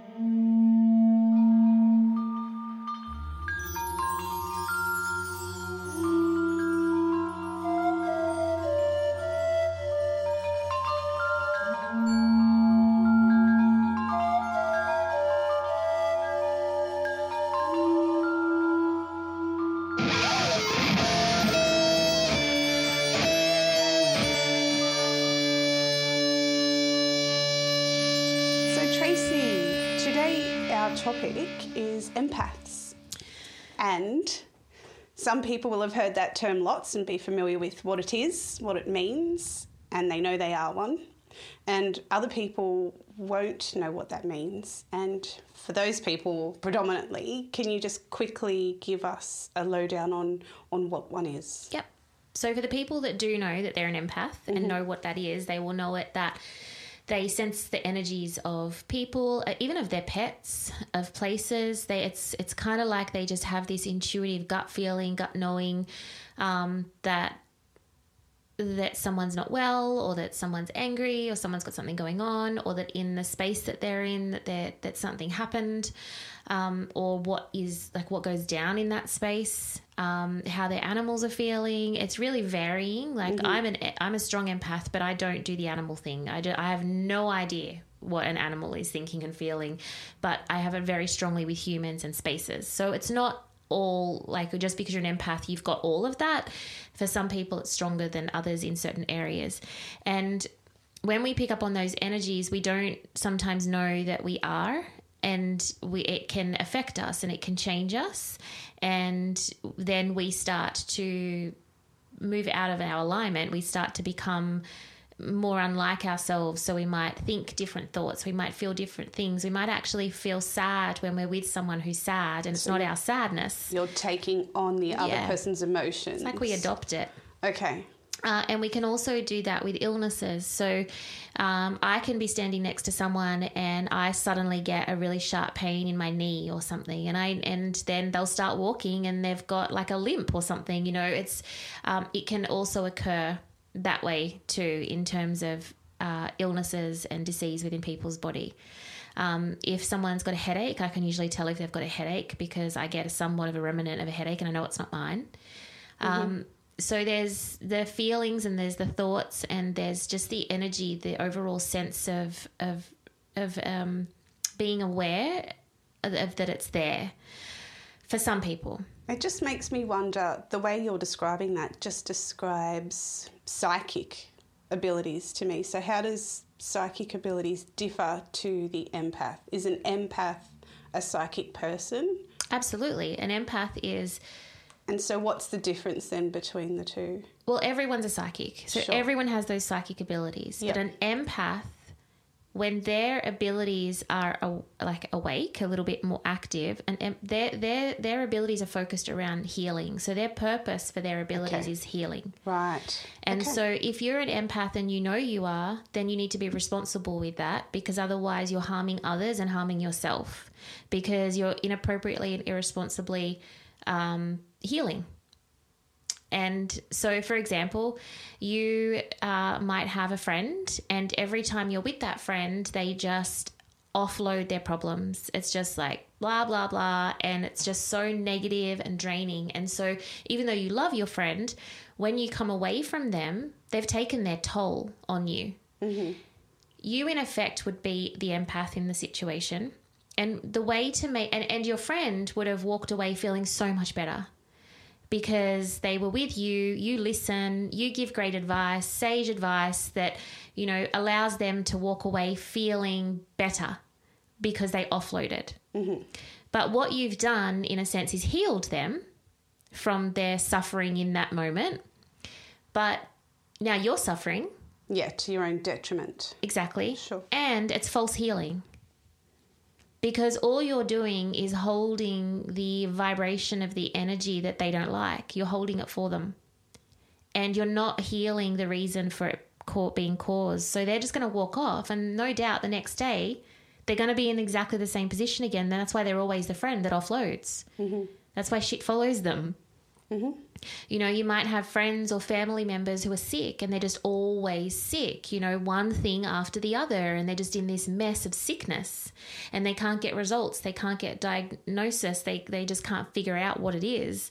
So, some people will have heard that term lots and be familiar with what it is, what it means, and they know they are one. And other people won't know what that means. And for those people, predominantly, can you just quickly give us a lowdown on, on what one is? Yep. So for the people that do know that they're an empath and mm-hmm. know what that is, they will know it that they sense the energies of people, uh, even of their pets, of places. They it's it's kind of like they just have this intuitive gut feeling, gut knowing um, that that someone's not well or that someone's angry or someone's got something going on or that in the space that they're in that they that something happened um, or what is like what goes down in that space um, how their animals are feeling. It's really varying. Like i'm an i'm a strong empath but i don't do the animal thing. I do, i have no idea what an animal is thinking and feeling but i have it very strongly with humans and spaces. So it's not all like just because you're an empath you've got all of that for some people it's stronger than others in certain areas. And when we pick up on those energies we don't sometimes know that we are and we it can affect us and it can change us. And then we start to move out of our alignment. We start to become more unlike ourselves. So we might think different thoughts. We might feel different things. We might actually feel sad when we're with someone who's sad and it's not our sadness. You're taking on the other Yeah. person's emotions. It's like we adopt it. Okay. Uh, and we can also do that with illnesses. So um, I can be standing next to someone and I suddenly get a really sharp pain in my knee or something, and I and then they'll start walking and they've got like a limp or something. You know, it's um, it can also occur that way too in terms of uh, illnesses and disease within people's body. Um, if someone's got a headache, I can usually tell if they've got a headache because I get somewhat of a remnant of a headache and I know it's not mine. Um, so there's the feelings and there's the thoughts and there's just the energy, the overall sense of of of um, being aware of, of that it's there for some people. It just makes me wonder the way you're describing that just describes psychic abilities to me. So, how does psychic abilities differ to the empath? Is an empath a psychic person? Absolutely, an empath is And so, what's the difference then between the two? well, everyone's a psychic, so Sure. everyone has those psychic abilities. But an empath, when their abilities are like awake, a little bit more active, and em- their their their abilities are focused around healing. So their purpose for their abilities Okay. is healing. Right. And Okay. so, if you're an empath and you know you are, then you need to be responsible with that because otherwise you're harming others and harming yourself because you're inappropriately and irresponsibly um, healing. And so, for example, you uh, might have a friend, and every time you're with that friend, they just offload their problems. It's just like blah, blah, blah. And it's just so negative and draining. And so, even though you love your friend, when you come away from them, they've taken their toll on you. You, in effect, would be the empath in the situation. And the way to make, and, and your friend would have walked away feeling so much better because they were with you, you listen, you give great advice, sage advice that, you know, allows them to walk away feeling better because they offloaded. Mm-hmm. But what you've done, in a sense, is healed them from their suffering in that moment. But now you're suffering, Yeah, to your own detriment. exactly. Sure. And it's false healing. Because all you're doing is holding the vibration of the energy that they don't like. You're holding it for them. And you're not healing the reason for it being caused. So they're just going to walk off. And no doubt the next day, they're going to be in exactly the same position again. That's why they're always the friend that offloads. Mm-hmm. That's why shit follows them. Mm-hmm. You know, you might have friends or family members who are sick and they're just always sick, you know, one thing after the other, and they're just in this mess of sickness and they can't get results, they can't get diagnosis, they, they just can't figure out what it is.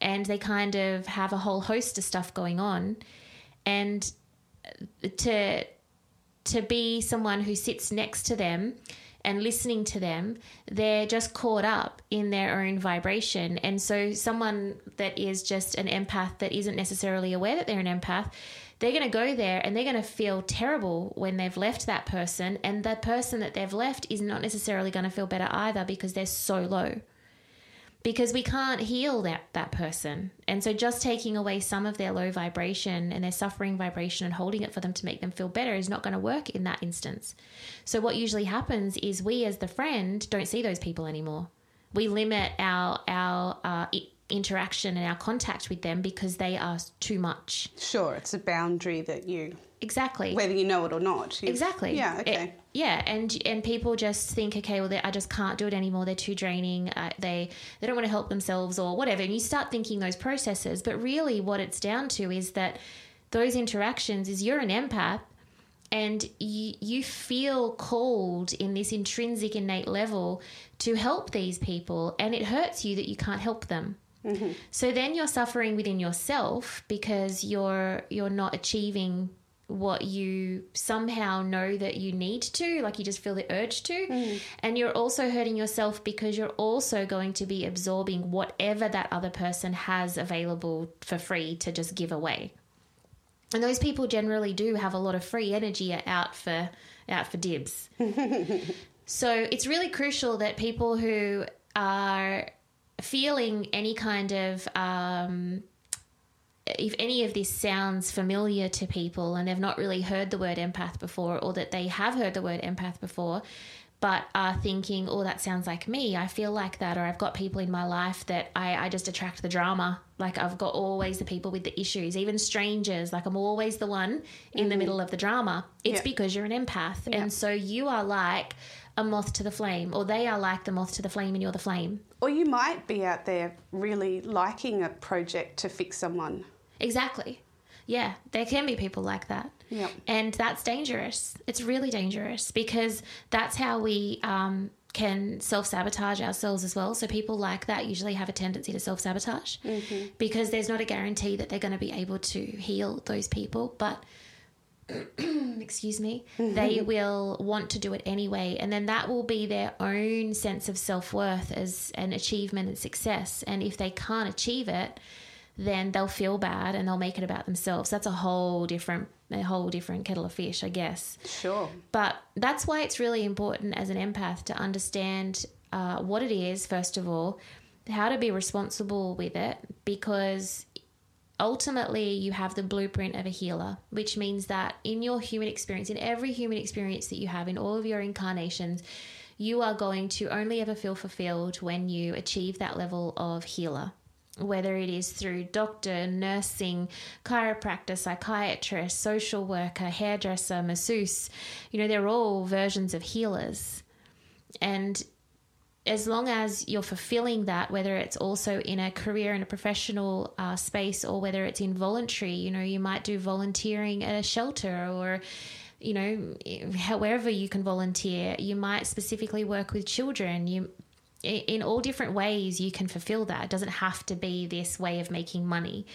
And they kind of have a whole host of stuff going on. And to to be someone who sits next to them and listening to them, they're just caught up in their own vibration. And so, someone that is just an empath that isn't necessarily aware that they're an empath, they're going to go there and they're going to feel terrible when they've left that person. And the person that they've left is not necessarily going to feel better either because they're so low because we can't heal that that person. And so just taking away some of their low vibration and their suffering vibration and holding it for them to make them feel better is not going to work in that instance. So what usually happens is we as the friend don't see those people anymore. We limit our our uh, interaction and our contact with them because they are too much. Sure it's a boundary that you exactly. whether you know it or not. Exactly. Yeah okay. it, yeah and and people just think okay well i just can't do it anymore. They're too draining. Uh, they they don't want to help themselves or whatever. And you start thinking those processes but really what it's down to is that those interactions is you're an empath and you, you feel called in this intrinsic innate level to help these people and it hurts you that you can't help them mm-hmm. so then you're suffering within yourself because you're you're not achieving what you somehow know that you need to, like you just feel the urge to. Mm. And you're also hurting yourself because you're also going to be absorbing whatever that other person has available for free to just give away. And those people generally do have a lot of free energy out for out for dibs. so it's really crucial that people who are feeling any kind of um, if any of this sounds familiar to people and they've not really heard the word empath before, or that they have heard the word empath before, but are thinking, oh, that sounds like me. I feel like that. Or I've got people in my life that I, I just attract the drama. Like I've got always the people with the issues, even strangers. Like I'm always the one in mm-hmm. the middle of the drama. It's yeah. because you're an empath. Yeah. And so you are like a moth to the flame, or they are like the moth to the flame and you're the flame. Or you might be out there really liking a project to fix someone. Exactly. Yeah, there can be people like that. Yeah. And that's dangerous. It's really dangerous because that's how we um, can self sabotage ourselves as well. So people like that usually have a tendency to self sabotage mm-hmm. because there's not a guarantee that they're going to be able to heal those people. But excuse me, mm-hmm. they will want to do it anyway. And then that will be their own sense of self worth as an achievement and success. And if they can't achieve it, then they'll feel bad and they'll make it about themselves. That's a whole different a whole different kettle of fish, I guess. Sure. But that's why it's really important as an empath to understand uh, what it is, first of all, how to be responsible with it, because ultimately you have the blueprint of a healer, which means that in your human experience, in every human experience that you have, in all of your incarnations, you are going to only ever feel fulfilled when you achieve that level of healer whether it is through doctor, nursing, chiropractor, psychiatrist, social worker, hairdresser, masseuse, you know, they're all versions of healers. And as long as you're fulfilling that, whether it's also in a career in a professional uh, space or whether it's involuntary, you know, you might do volunteering at a shelter or, you know, however you can volunteer. You might specifically work with children. You in all different ways you can fulfill that. It doesn't have to be this way of making money.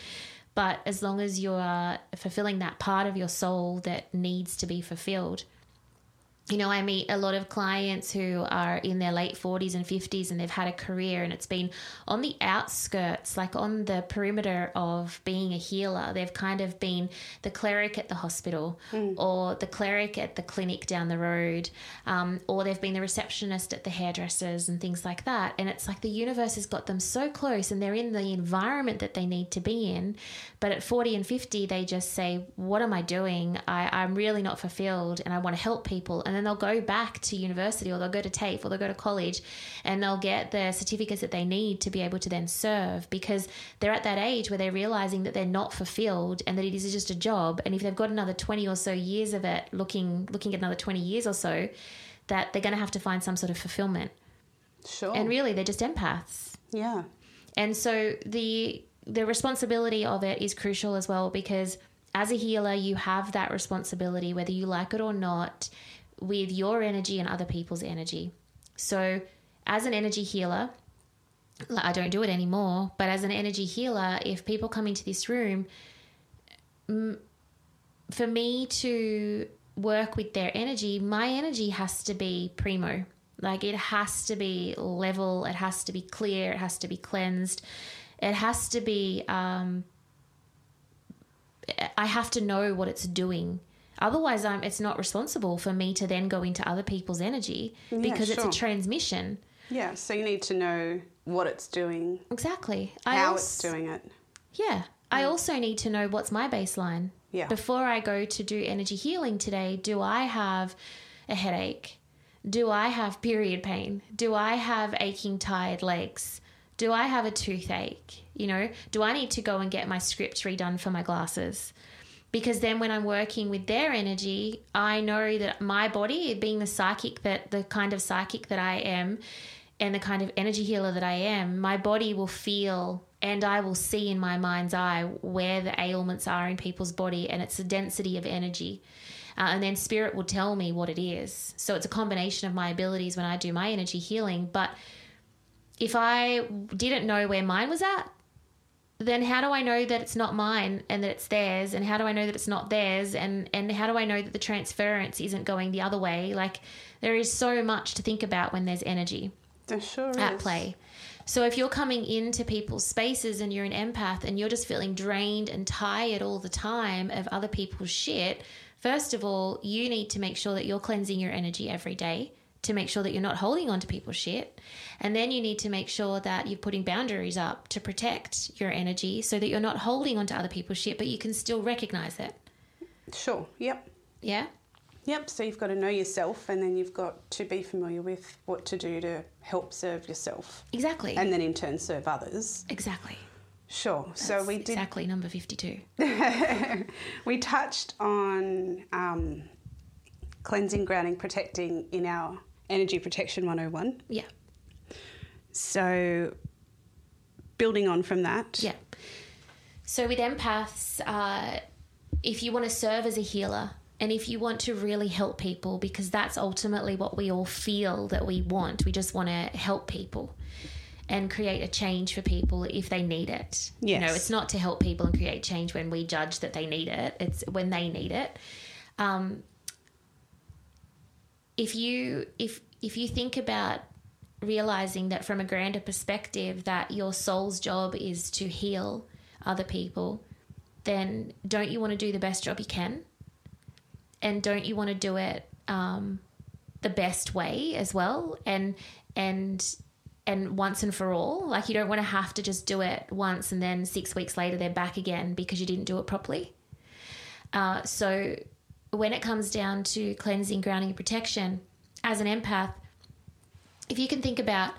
But as long as you're fulfilling that part of your soul that needs to be fulfilled, you know, I meet a lot of clients who are in their late 40s and 50s and they've had a career and it's been on the outskirts, like on the perimeter of being a healer. They've kind of been the cleric at the hospital mm. or the cleric at the clinic down the road, um, or they've been the receptionist at the hairdressers and things like that. And it's like the universe has got them so close and they're in the environment that they need to be in. But at 40 and 50, they just say, What am I doing? I, I'm really not fulfilled and I want to help people. And then they'll go back to university or they'll go to TAFE or they'll go to college and they'll get the certificates that they need to be able to then serve because they're at that age where they're realizing that they're not fulfilled and that it is just a job. And if they've got another 20 or so years of it, looking, looking at another 20 years or so, that they're going to have to find some sort of fulfillment. Sure. And really, they're just empaths. Yeah. And so the the responsibility of it is crucial as well because as a healer, you have that responsibility, whether you like it or not, with your energy and other people's energy. So, as an energy healer, I don't do it anymore, but as an energy healer, if people come into this room, for me to work with their energy, my energy has to be primo. Like it has to be level, it has to be clear, it has to be cleansed, it has to be. Um, I have to know what it's doing. Otherwise, I'm, it's not responsible for me to then go into other people's energy Yeah, because it's a transmission. Yeah, so you need to know what it's doing, Exactly. I how als- it's doing it. Yeah. I also need to know what's my baseline. Yeah. Before I go to do energy healing today, do I have a headache? Do I have period pain? Do I have aching, tired legs? Do I have a toothache? You know, do I need to go and get my script redone for my glasses? Because then when I'm working with their energy, I know that my body, being the psychic that the kind of psychic that I am, and the kind of energy healer that I am, my body will feel and I will see in my mind's eye where the ailments are in people's body and it's the density of energy. Uh, and then spirit will tell me what it is. So it's a combination of my abilities when I do my energy healing. But if I didn't know where mine was at, then how do I know that it's not mine and that it's theirs? And how do I know that it's not theirs? And and how do I know that the transference isn't going the other way? Like there is so much to think about when there's energy There sure at is. play. So if you're coming into people's spaces and you're an empath and you're just feeling drained and tired all the time of other people's shit, first of all, you need to make sure that you're cleansing your energy every day to make sure that you're not holding on to people's shit. And then you need to make sure that you're putting boundaries up to protect your energy so that you're not holding onto other people's shit, but you can still recognize it. Sure. Yep. Yeah? Yep. So you've got to know yourself, and then you've got to be familiar with what to do to help serve yourself, Exactly. and then in turn serve others. exactly. Sure. so we did. exactly number 52. we touched on um, cleansing, grounding, protecting in our energy protection 101. Yeah. So building on from that. Yeah. So with empaths, uh, if you want to serve as a healer and if you want to really help people, because that's ultimately what we all feel that we want, we just want to help people and create a change for people if they need it. You know, it's not to help people and create change when we judge that they need it. It's when they need it. Um, if you if if you think about realizing that from a grander perspective that your soul's job is to heal other people then don't you want to do the best job you can? And don't you want to do it um, the best way as well? And and and once and for all? Like you don't want to have to just do it once and then six weeks later they're back again because you didn't do it properly? Uh, so when it comes down to cleansing, grounding, and protection, as an empath, if you can think about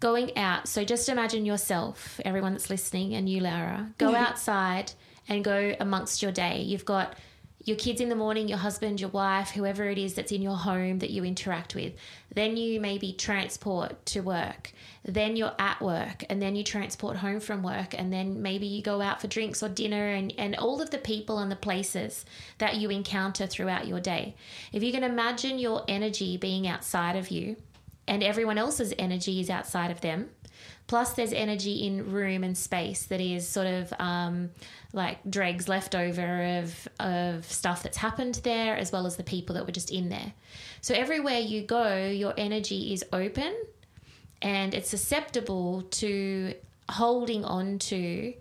going out, so just imagine yourself, everyone that's listening, and you, Laura, go mm-hmm. outside and go amongst your day. You've got your kids in the morning, your husband, your wife, whoever it is that's in your home that you interact with. Then you maybe transport to work. Then you're at work, and then you transport home from work, and then maybe you go out for drinks or dinner, and, and all of the people and the places that you encounter throughout your day. If you can imagine your energy being outside of you, and everyone else's energy is outside of them. Plus, there's energy in room and space that is sort of um, like dregs left over of, of stuff that's happened there, as well as the people that were just in there. So, everywhere you go, your energy is open and it's susceptible to holding on to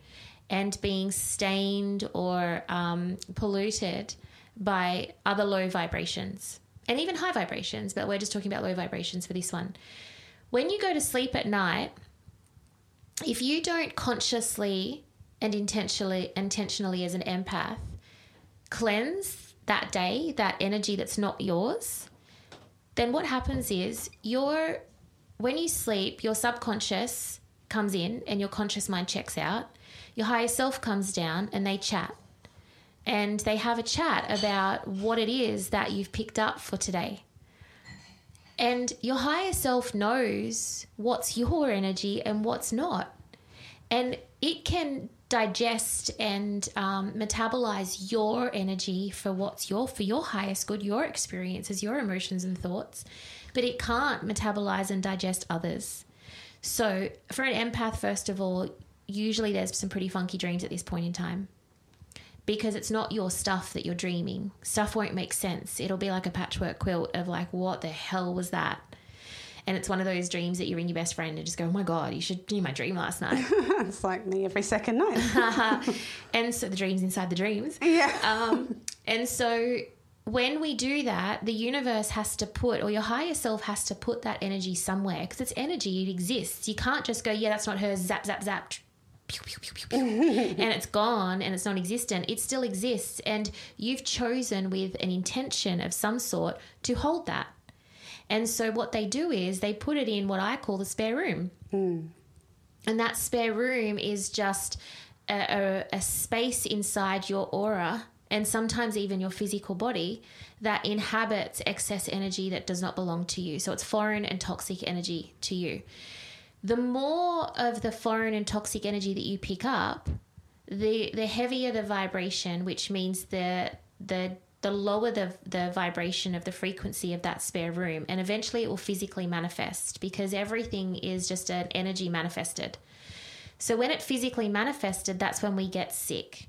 and being stained or um, polluted by other low vibrations and even high vibrations, but we're just talking about low vibrations for this one. When you go to sleep at night, if you don't consciously and intentionally intentionally as an empath cleanse that day, that energy that's not yours, then what happens is your when you sleep, your subconscious comes in and your conscious mind checks out. Your higher self comes down and they chat. And they have a chat about what it is that you've picked up for today. And your higher self knows what's your energy and what's not. And it can digest and um, metabolize your energy for what's your for your highest good, your experiences, your emotions and thoughts, but it can't metabolize and digest others. So, for an empath, first of all, usually there's some pretty funky dreams at this point in time because it's not your stuff that you're dreaming. Stuff won't make sense. It'll be like a patchwork quilt of like, what the hell was that? And it's one of those dreams that you ring your best friend and just go, oh my God, you should do my dream last night. it's like me every second night. and so the dreams inside the dreams. Yeah. Um, and so when we do that, the universe has to put, or your higher self has to put that energy somewhere because it's energy, it exists. You can't just go, yeah, that's not her, zap, zap, zap, pew, pew, pew, pew, pew, and it's gone and it's non existent. It still exists. And you've chosen with an intention of some sort to hold that. And so what they do is they put it in what I call the spare room. Hmm. And that spare room is just a, a, a space inside your aura and sometimes even your physical body that inhabits excess energy that does not belong to you. So it's foreign and toxic energy to you. The more of the foreign and toxic energy that you pick up, the the heavier the vibration, which means the the the lower the the vibration of the frequency of that spare room and eventually it will physically manifest because everything is just an energy manifested. So when it physically manifested, that's when we get sick.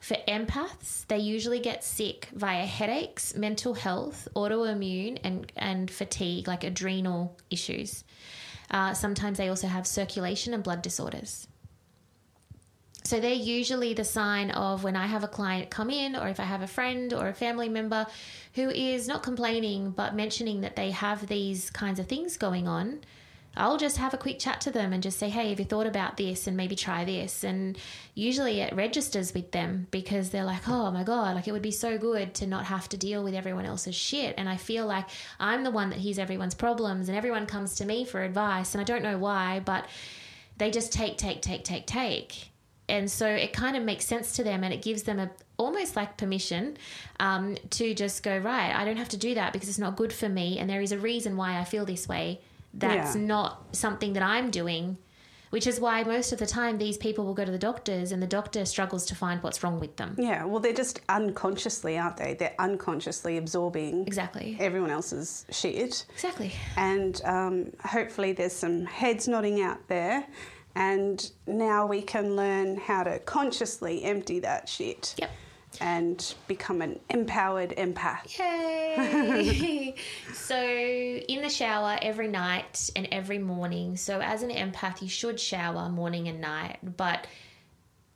For empaths, they usually get sick via headaches, mental health, autoimmune, and, and fatigue, like adrenal issues. Uh, sometimes they also have circulation and blood disorders. So they're usually the sign of when I have a client come in, or if I have a friend or a family member who is not complaining but mentioning that they have these kinds of things going on. I'll just have a quick chat to them and just say, hey, have you thought about this and maybe try this? And usually it registers with them because they're like, oh my God, like it would be so good to not have to deal with everyone else's shit. And I feel like I'm the one that hears everyone's problems and everyone comes to me for advice. And I don't know why, but they just take, take, take, take, take. And so it kind of makes sense to them and it gives them a almost like permission um, to just go, right, I don't have to do that because it's not good for me. And there is a reason why I feel this way that's Yeah. not something that I'm doing, which is why most of the time these people will go to the doctors and the doctor struggles to find what's wrong with them. Yeah, well, they're just unconsciously, aren't they? They're unconsciously absorbing Exactly. everyone else's shit. Exactly. And um, hopefully, there's some heads nodding out there. And now we can learn how to consciously empty that shit Yep. and become an empowered empath. Yay! so, in the shower every night and every morning. So, as an empath, you should shower morning and night. But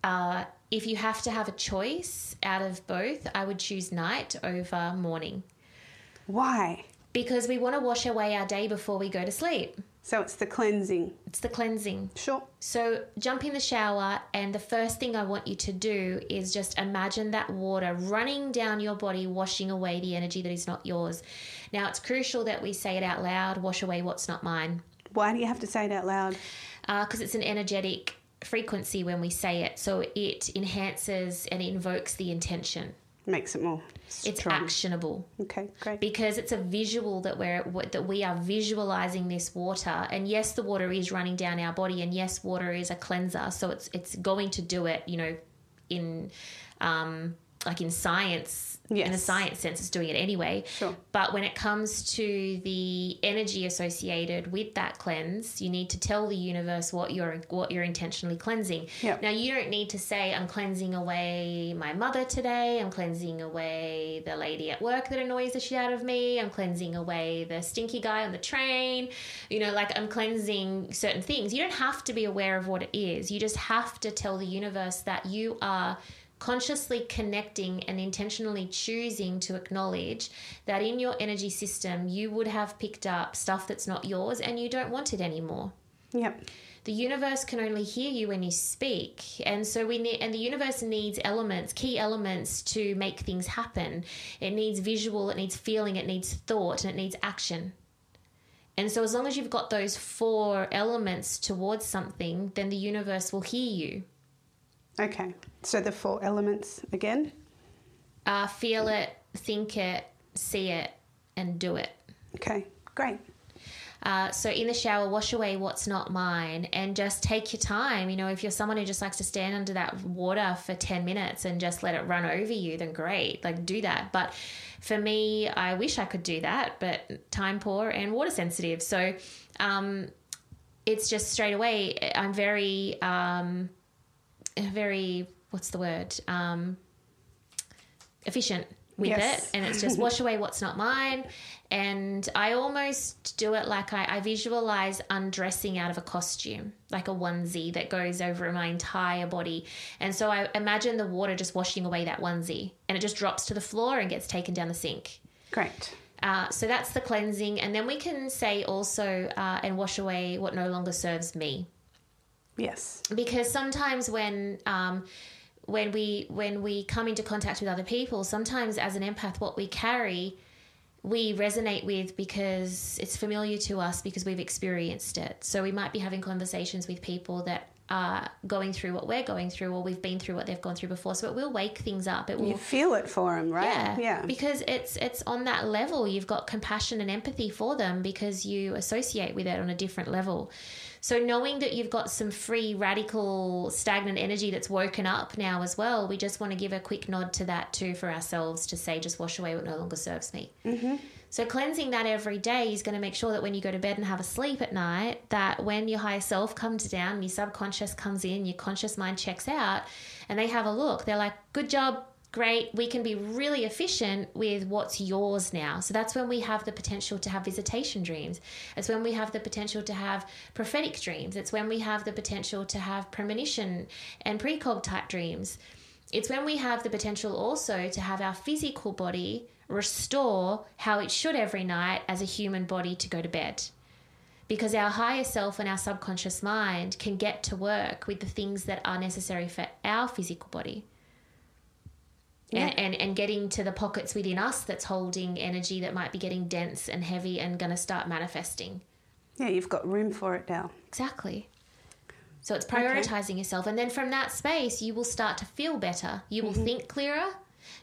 uh, if you have to have a choice out of both, I would choose night over morning Why? because we want to wash away our day before we go to sleep. So it's the cleansing. It's the cleansing. Sure. So jump in the shower, and the first thing I want you to do is just imagine that water running down your body, washing away the energy that is not yours. Now, it's crucial that we say it out loud wash away what's not mine, Why do you have to say it out loud? Uh, because it's an energetic frequency when we say it. So it enhances and invokes the intention. Makes it more It's strong. actionable Okay, great. because it's a visual that we're that we are visualizing this water and yes the water is running down our body and yes water is a cleanser so it's it's going to do it you know in um like in science in a science sense it's doing it anyway. Sure. but when it comes to the energy associated with that cleanse you need to tell the universe what you're what you're intentionally cleansing. Yep. now you don't need to say i'm cleansing away my mother today. I'm cleansing away the lady at work that annoys the shit out of me. I'm cleansing away the stinky guy on the train. You know like i'm cleansing certain things. You don't have to be aware of what it is. You just have to tell the universe that you are consciously connecting and intentionally choosing to acknowledge that in your energy system you would have picked up stuff that's not yours and you don't want it anymore. Yep. the universe can only hear you when you speak. And so we need and the universe needs elements key elements to make things happen. It needs visual it needs feeling it needs thought and it needs action. And so as long as you've got those four elements towards something then the universe will hear you Okay. So the four elements again. uh, feel it think it see it and do it Okay. Great. Uh, so in the shower, wash away what's not mine and just take your time. You know, if you're someone who just likes to stand under that water for 10 minutes and just let it run over you, then great, like do that. But for me, I wish I could do that, but time poor and water sensitive. So um, it's just straight away, I'm very, um, very, what's the word? Um, efficient with Yes. it and it's just wash away what's not mine and i almost do it like I, I visualize undressing out of a costume like a onesie that goes over my entire body and so i imagine the water just washing away that onesie and it just drops to the floor and gets taken down the sink Great. uh, so that's the cleansing and then we can say also uh, and wash away what no longer serves me Yes. because sometimes when um, when we when we come into contact with other people sometimes as an empath what we carry we resonate with because it's familiar to us because we've experienced it so we might be having conversations with people that are going through what we're going through or we've been through what they've gone through before so it will wake things up it will You feel it for them, right? yeah, Yeah. Because it's it's on that level. You've got compassion and empathy for them because you associate with it on a different level. So knowing that you've got some free radical stagnant energy that's woken up now as well, we just want to give a quick nod to that too for ourselves to say just wash away what no longer serves me. Mm-hmm. So cleansing that every day is going to make sure that when you go to bed and have a sleep at night, that when your higher self comes down, your subconscious comes in, your conscious mind checks out, and they have a look. They're like, "Good job, great. We can be really efficient with what's yours now." So that's when we have the potential to have visitation dreams. It's when we have the potential to have prophetic dreams. It's when we have the potential to have premonition and precog type dreams. It's when we have the potential also to have our physical body restore how it should every night as a human body to go to bed. Because our higher self and our subconscious mind can get to work with the things that are necessary for our physical body. And, and, and getting to the pockets within us that's holding energy that might be getting dense and heavy and going to start manifesting. Yeah, you've got room for it now. Exactly. So it's prioritizing yourself. And then from that space, you will start to feel better. You will mm-hmm. think clearer.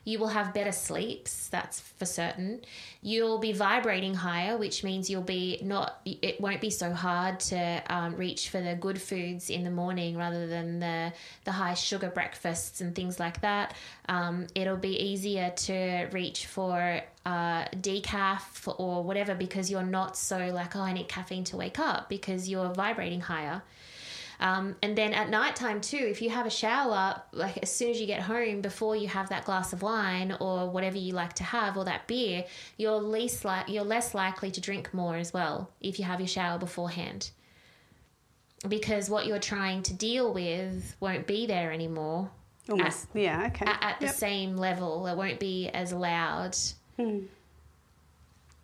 You will have better sleeps, that's for certain. You'll be vibrating higher, which means you'll be not, it won't be so hard to um, reach for the good foods in the morning rather than the, the high sugar breakfasts and things like that. Um, it'll be easier to reach for uh, decaf or whatever because you're not so like, oh, I need caffeine to wake up because you're vibrating higher. Um, and then at nighttime too, if you have a shower, like as soon as you get home, before you have that glass of wine or whatever you like to have, or that beer, you're least like you're less likely to drink more as well if you have your shower beforehand. Because what you're trying to deal with won't be there anymore Almost. yeah, okay. at, at the same level. It won't be as loud. You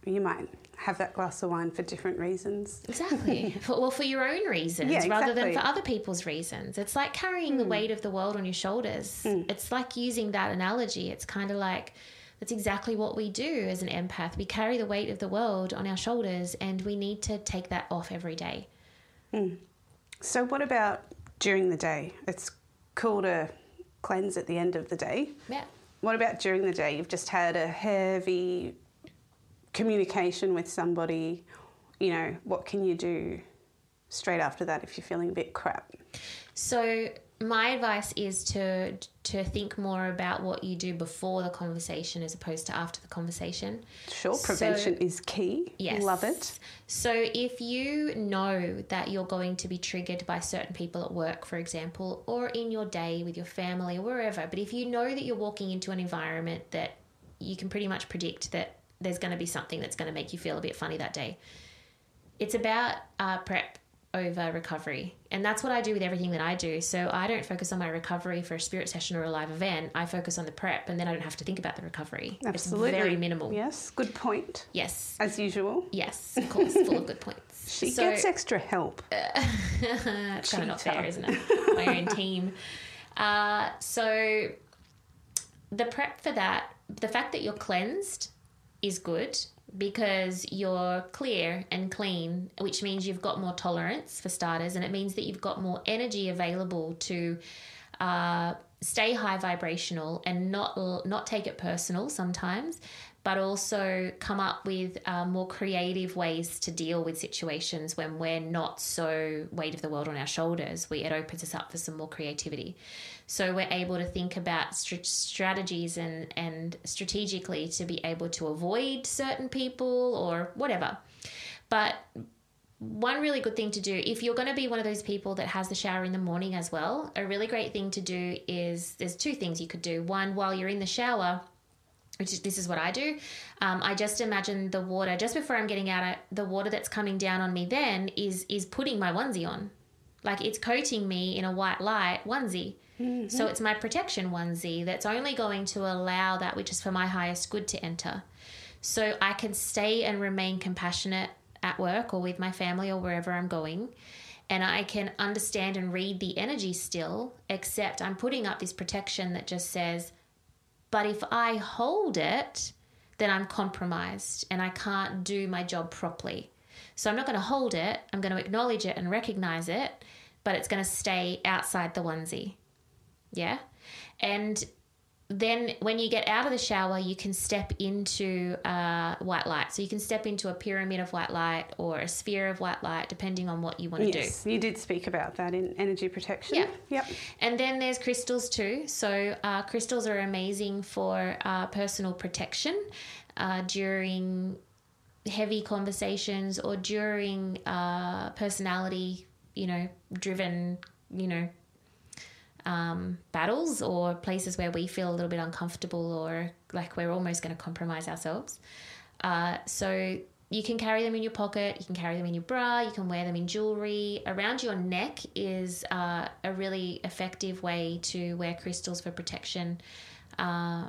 might have that glass of wine for different reasons. Exactly. for, well, for your own reasons Yeah, rather than exactly. Hmm. for other people's reasons. It's like carrying the weight of the world on your shoulders. It's like using that analogy. It's kind of like that's exactly what we do as an empath. We carry the weight of the world on our shoulders and we need to take that off every day. So, what about during the day? It's cool to cleanse at the end of the day. Yeah. What about during the day? You've just had a heavy communication with somebody. You know, what can you do straight after that if you're feeling a bit crap? So my advice is to to think more about what you do before the conversation as opposed to after the conversation. Sure, So- prevention is key. Yes. Love it. So if you know that you're going to be triggered by certain people at work, for example, or in your day with your family or wherever, but if you know that you're walking into an environment that you can pretty much predict that there's going to be something that's going to make you feel a bit funny that day, it's about uh, prep over recovery. And that's what I do with everything that I do. So I don't focus on my recovery for a spirit session or a live event. I focus on the prep and then I don't have to think about the recovery. Absolutely. It's very minimal. Yes, good point. Yes. As usual. Yes, of course, full of good points. She So- gets extra help. it's kind of not fair, isn't it? My own team. Uh, so the prep for that, the fact that you're cleansed is good because you're clear and clean, which means you've got more tolerance for starters, and it means that you've got more energy available to uh, stay high vibrational and not not take it personal sometimes but also come up with uh, more creative ways to deal with situations when we're not so weight of the world on our shoulders. We, it opens us up for some more creativity. So we're able to think about st- strategies and, and strategically to be able to avoid certain people or whatever. But one really good thing to do if you're going to be one of those people that has the shower in the morning as well a really great thing to do is there's two things you could do one while you're in the shower which is, this is what I do. Um, I just imagine the water just before I'm getting out. The water that's coming down on me then is is putting my onesie on, like it's coating me in a white light onesie. Mm-hmm. So it's my protection onesie that's only going to allow that which is for my highest good to enter. So I can stay and remain compassionate at work or with my family or wherever I'm going. And I can understand and read the energy still, except I'm putting up this protection that just says, but if I hold it, then I'm compromised and I can't do my job properly. So I'm not going to hold it, I'm going to acknowledge it and recognize it, but it's going to stay outside the onesie. Yeah. And then when you get out of the shower, you can step into uh, white light. So you can step into a pyramid of white light or a sphere of white light, depending on what you want to yes, do. You did speak about that in energy protection. Yeah. Yep. And then there's crystals too. So uh, crystals are amazing for uh, personal protection uh, during heavy conversations or during uh, personality, you know, driven, you know, um, battles or places where we feel a little bit uncomfortable or like we're almost going to compromise ourselves. Uh, so you can carry them in your pocket, you can carry them in your bra, you can wear them in jewelry. Around your neck is uh, a really effective way to wear crystals for protection uh,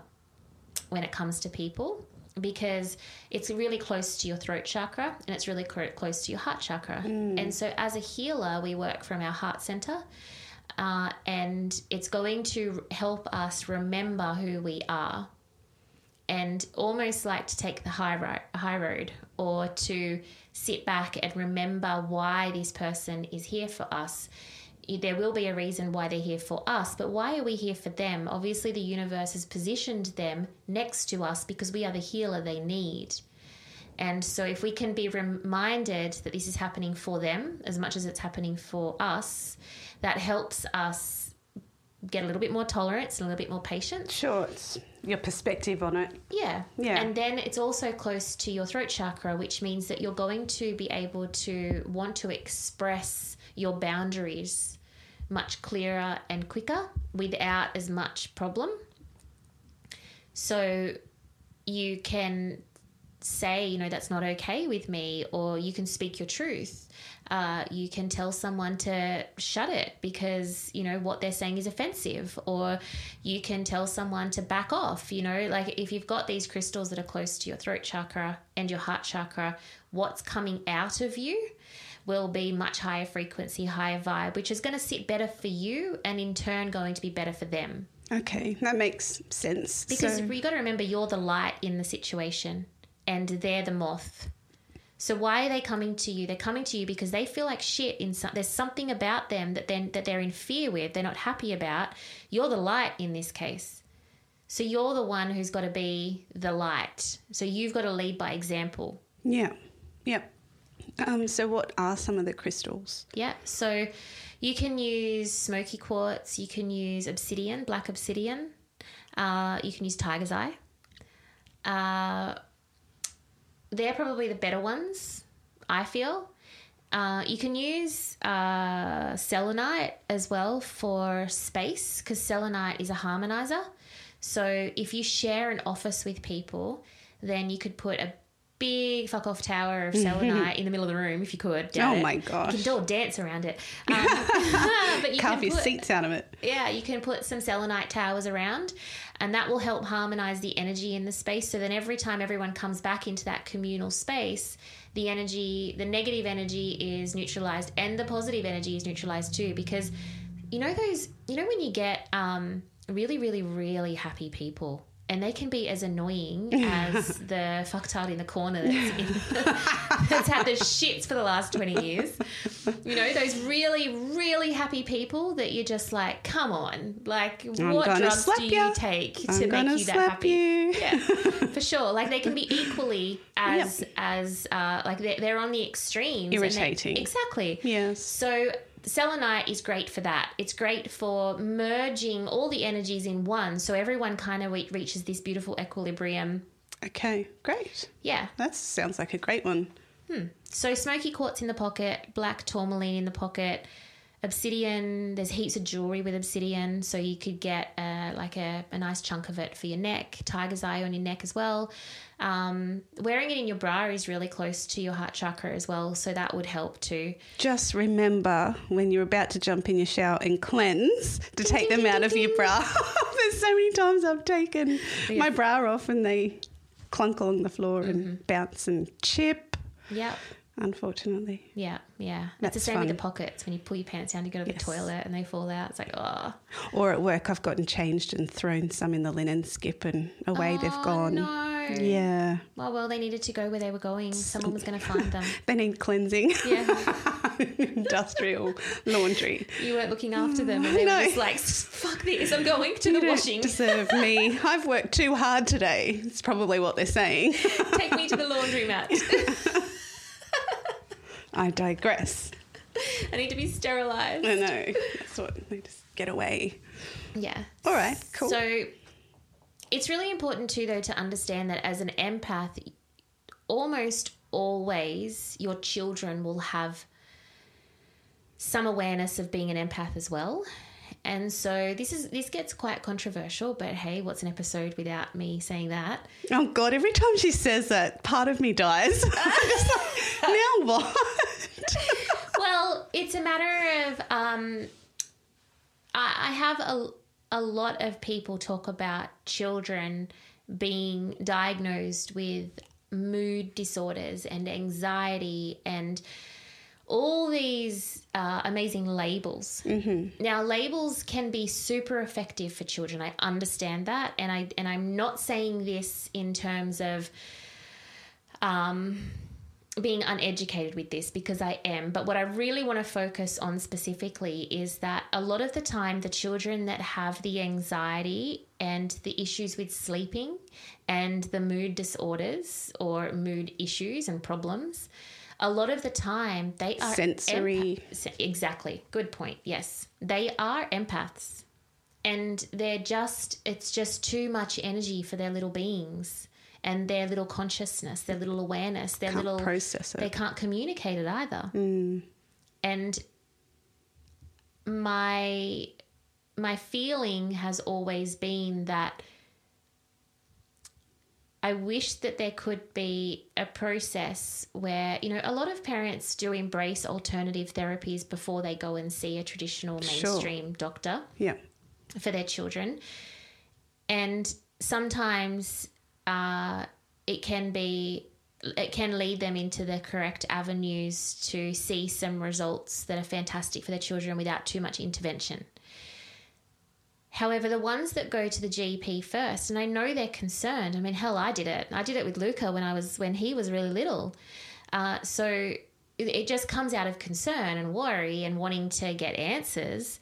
when it comes to people because it's really close to your throat chakra and it's really close to your heart chakra. Mm. And so, as a healer, we work from our heart center uh, and it's going to help us remember who we are and almost like to take the high road, high road or to sit back and remember why this person is here for us there will be a reason why they're here for us, but why are we here for them? Obviously, the universe has positioned them next to us because we are the healer they need. And so, if we can be reminded that this is happening for them as much as it's happening for us, that helps us get a little bit more tolerance, a little bit more patience. Sure, it's your perspective on it. Yeah. Yeah. And then it's also close to your throat chakra, which means that you're going to be able to want to express your boundaries much clearer and quicker without as much problem. So you can say, you know, that's not okay with me, or you can speak your truth. Uh, you can tell someone to shut it because, you know, what they're saying is offensive, or you can tell someone to back off. You know, like if you've got these crystals that are close to your throat chakra and your heart chakra, what's coming out of you will be much higher frequency, higher vibe, which is going to sit better for you and in turn going to be better for them. Okay, that makes sense. Because so... you got to remember you're the light in the situation and they're the moth. So why are they coming to you? They're coming to you because they feel like shit. In some, there's something about them that then that they're in fear with. They're not happy about. You're the light in this case. So you're the one who's got to be the light. So you've got to lead by example. Yeah. Yep. Um, so what are some of the crystals? Yeah. So you can use smoky quartz. You can use obsidian, black obsidian. Uh, you can use tiger's eye. Uh, they're probably the better ones, I feel. Uh, you can use uh, selenite as well for space because selenite is a harmonizer. So if you share an office with people, then you could put a big fuck off tower of selenite in the middle of the room if you could. Oh my gosh! You can do a dance around it. Um, but you carve can your put, seats out of it. Yeah, you can put some selenite towers around, and that will help harmonize the energy in the space. So then every time everyone comes back into that communal space, the energy, the negative energy is neutralized, and the positive energy is neutralized too. Because you know those, you know when you get um, really, really, really happy people and they can be as annoying as the fucktard in the corner that's, in, that's had the shits for the last 20 years. You know, those really, really happy people that you're just like, come on, like, what gonna drugs do ya. you take to I'm make you that happy? you. Yeah, for sure. Like they can be equally as as uh, like they're, they're on the extremes. and they- Irritating. Exactly. Yes. So selenite is great for that. It's great for merging all the energies in one, so everyone kind of re- reaches this beautiful equilibrium. Okay, great. Yeah. That sounds like a great one. Hmm. So smoky quartz in the pocket, black tourmaline in the pocket, obsidian. There's heaps of jewelry with obsidian, so you could get uh, like a, a nice chunk of it for your neck. Tiger's eye on your neck as well. Um, wearing it in your bra is really close to your heart chakra as well, so that would help too. Just remember when you're about to jump in your shower and cleanse to take them out of your bra. There's so many times I've taken my bra off and they clunk along the floor Mm-hmm. and bounce and chip, Yep. Unfortunately. Yeah, yeah. it's That's the same with the pockets. When you pull your pants down to go to the Yes. toilet and they fall out, it's like, oh, Or at work, I've gotten changed and thrown some in the linen skip and away they've oh, gone. Oh, no. Yeah. Well, well, they needed to go where they were going. Someone was going to find them. They need cleansing. Yeah, Industrial laundry. you weren't looking after them, and they No. were just like, "Fuck this! I'm going to You the washing. deserve me. I've worked too hard today. It's probably what they're saying. Take me to the laundromat. I digress. I need to be sterilized." I know. That's what they just get away. Yeah. All right, cool. So it's really important too, though, to understand that as an empath, almost always your children will have some awareness of being an empath as well. And so this is this gets quite controversial, but hey, what's an episode without me saying that? Oh God! Every time she says that, part of me dies. Like, now what? well, it's a matter of um, I, I have a a lot of people talk about children being diagnosed with mood disorders and anxiety and all these uh, amazing labels. Mm-hmm. Now, labels can be super effective for children. I understand that, and I and I'm not saying this in terms of um, being uneducated with this because I am. But what I really want to focus on specifically is that a lot of the time, the children that have the anxiety and the issues with sleeping and the mood disorders or mood issues and problems, a lot of the time they are Sensory. empath- exactly. Good point. Yes. They are empaths. And they're just, it's just too much energy for their little beings and their little consciousness, their little awareness, their Can't little process they can't communicate it either. Mm. And my my feeling has always been that I wish that there could be a process where, you know, a lot of parents do embrace alternative therapies before they go and see a traditional Sure. mainstream doctor Yeah. for their children. And sometimes uh, it can be it can lead them into the correct avenues to see some results that are fantastic for their children without too much intervention. However, the ones that go to the GP first, and I know they're concerned. I mean, hell, I did it. I did it with Luca when I was when he was really little. Uh, so it- just comes out of concern and worry and wanting to get answers.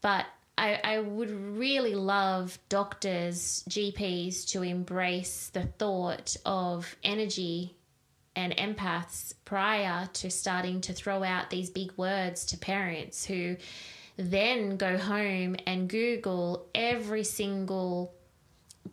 But I, I would really love doctors, GPs to embrace the thought of energy and empaths prior to starting to throw out these big words to parents who then go home and Google every single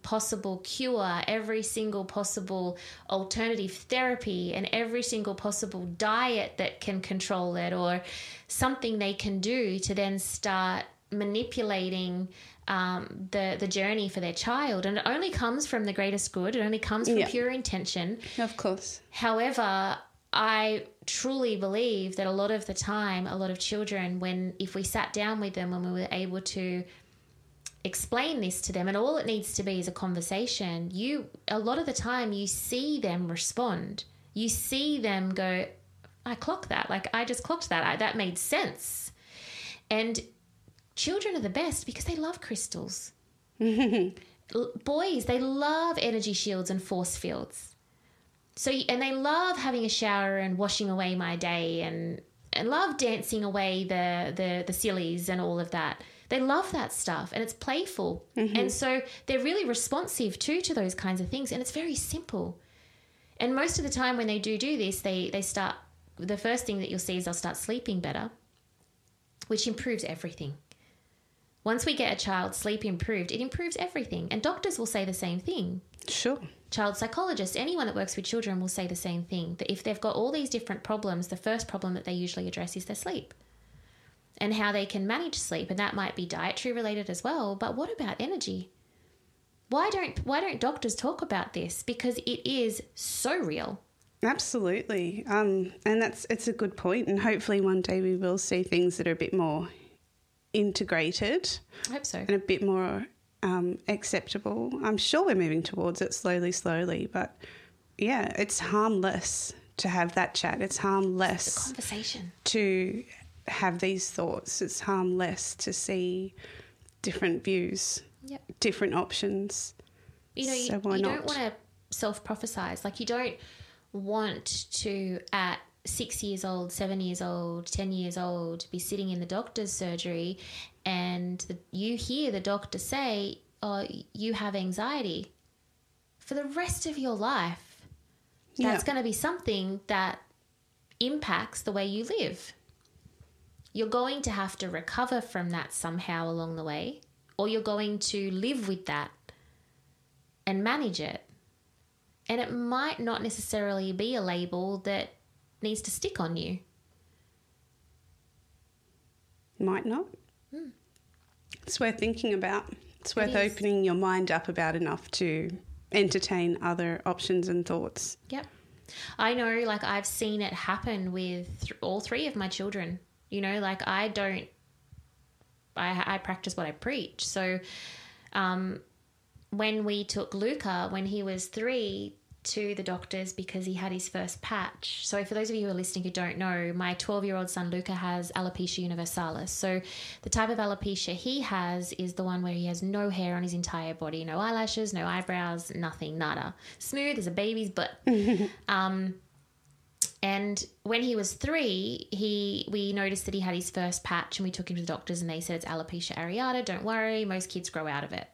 possible cure, every single possible alternative therapy, and every single possible diet that can control it, or something they can do to then start manipulating um, the the journey for their child. And it only comes from the greatest good. It only comes from Yeah. pure intention. Of course. However, I truly believe that a lot of the time, a lot of children, when if we sat down with them and we were able to explain this to them, and all it needs to be is a conversation, you a lot of the time you see them respond. You see them go, I clock that. Like I just clocked that. I, that made sense. And children are the best because they love crystals. boys, they love energy shields and force fields. So, and they love having a shower and washing away my day and, and love dancing away the, the, the sillies and all of that. They love that stuff and it's playful. Mm-hmm. And so they're really responsive too to those kinds of things. And it's very simple. And most of the time when they do do this, they, they start, the first thing that you'll see is they'll start sleeping better, which improves everything. Once we get a child's sleep improved, it improves everything. And doctors will say the same thing. Sure. Child psychologists, anyone that works with children will say the same thing that if they've got all these different problems, the first problem that they usually address is their sleep and how they can manage sleep. And that might be dietary related as well. But what about energy? Why don't why don't doctors talk about this? Because it is so real. Absolutely. Um, and that's it's a good point and hopefully one day we will see things that are a bit more integrated I hope so. and a bit more um, acceptable. I'm sure we're moving towards it slowly, slowly, but yeah, it's harmless to have that chat. It's harmless Conversation. to have these thoughts. It's harmless to see different views, Yep. different options. you know, you, So you don't want to self prophesize. Like, you don't want to, at six years old, seven years old, 10 years old, be sitting in the doctor's surgery and the, you hear the doctor say, Oh, you have anxiety. For the rest of your life, that's Yeah. going to be something that impacts the way you live. You're going to have to recover from that somehow along the way, or you're going to live with that and manage it. And it might not necessarily be a label that needs to stick on you. Might not. It's worth thinking about. It's worth is. opening your mind up about enough to entertain other options and thoughts. Yep. I know, like, I've seen it happen with th- all three of my children. You know, like, I don't, I, I practice what I preach. So, um, when we took Luca, when he was three, to the doctors because he had his first patch. So, for those of you who are listening who don't know, my 12 year old son Luca has alopecia universalis. So, the type of alopecia he has is the one where he has no hair on his entire body, no eyelashes, no eyebrows, nothing, nada. Smooth as a baby's butt. um, and when he was three, he we noticed that he had his first patch, and we took him to the doctors, and they said it's alopecia areata. Don't worry, most kids grow out of it.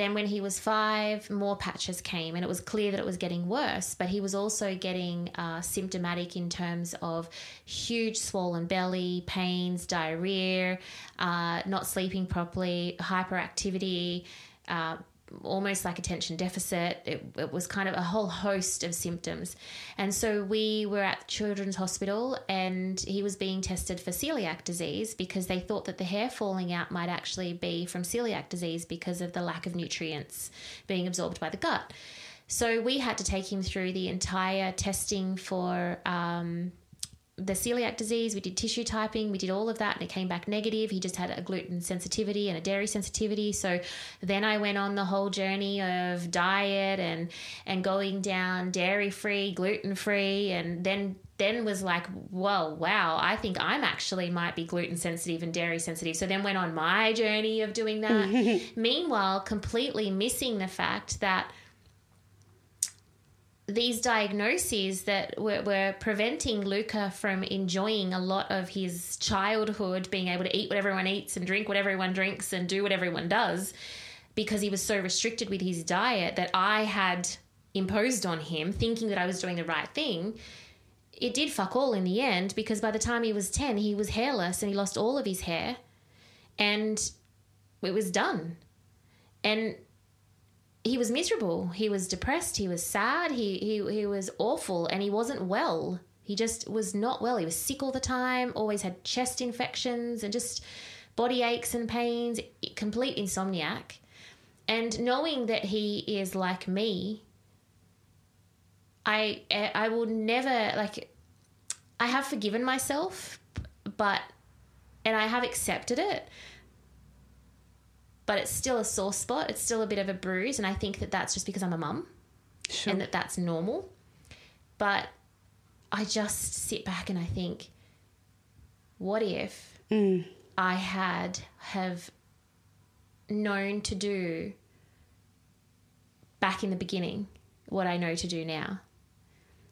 Then, when he was five, more patches came, and it was clear that it was getting worse. But he was also getting uh, symptomatic in terms of huge swollen belly, pains, diarrhea, uh, not sleeping properly, hyperactivity, uh, almost like attention deficit. It, it was kind of a whole host of symptoms. And so we were at the Children's Hospital and he was being tested for celiac disease because they thought that the hair falling out might actually be from celiac disease because of the lack of nutrients being absorbed by the gut. So we had to take him through the entire testing for um, the celiac disease. We did tissue typing. We did all of that, and it came back negative. He just had a gluten sensitivity and a dairy sensitivity. So then I went on the whole journey of diet and and going down dairy free, gluten free, and then then was like, whoa, wow, I think I'm actually might be gluten sensitive and dairy sensitive. So then went on my journey of doing that. Meanwhile, completely missing the fact that these diagnoses that were, were preventing Luca from enjoying a lot of his childhood, being able to eat what everyone eats and drink what everyone drinks and do what everyone does, because he was so restricted with his diet that I had imposed on him, thinking that I was doing the right thing. It did fuck all in the end because by the time he was 10, he was hairless and he lost all of his hair and it was done. And he was miserable. He was depressed. He was sad. He, he, he was awful and he wasn't well. He just was not well. He was sick all the time, always had chest infections and just body aches and pains, complete insomniac. And knowing that he is like me, I eh, I will never like I have forgiven myself, but and I have accepted it. But it's still a sore spot. It's still a bit of a bruise, and I think that that's just because I'm a mum Sure. and that that's normal. But I just sit back and I think, what if mm. I had have known to do back in the beginning what I know to do now.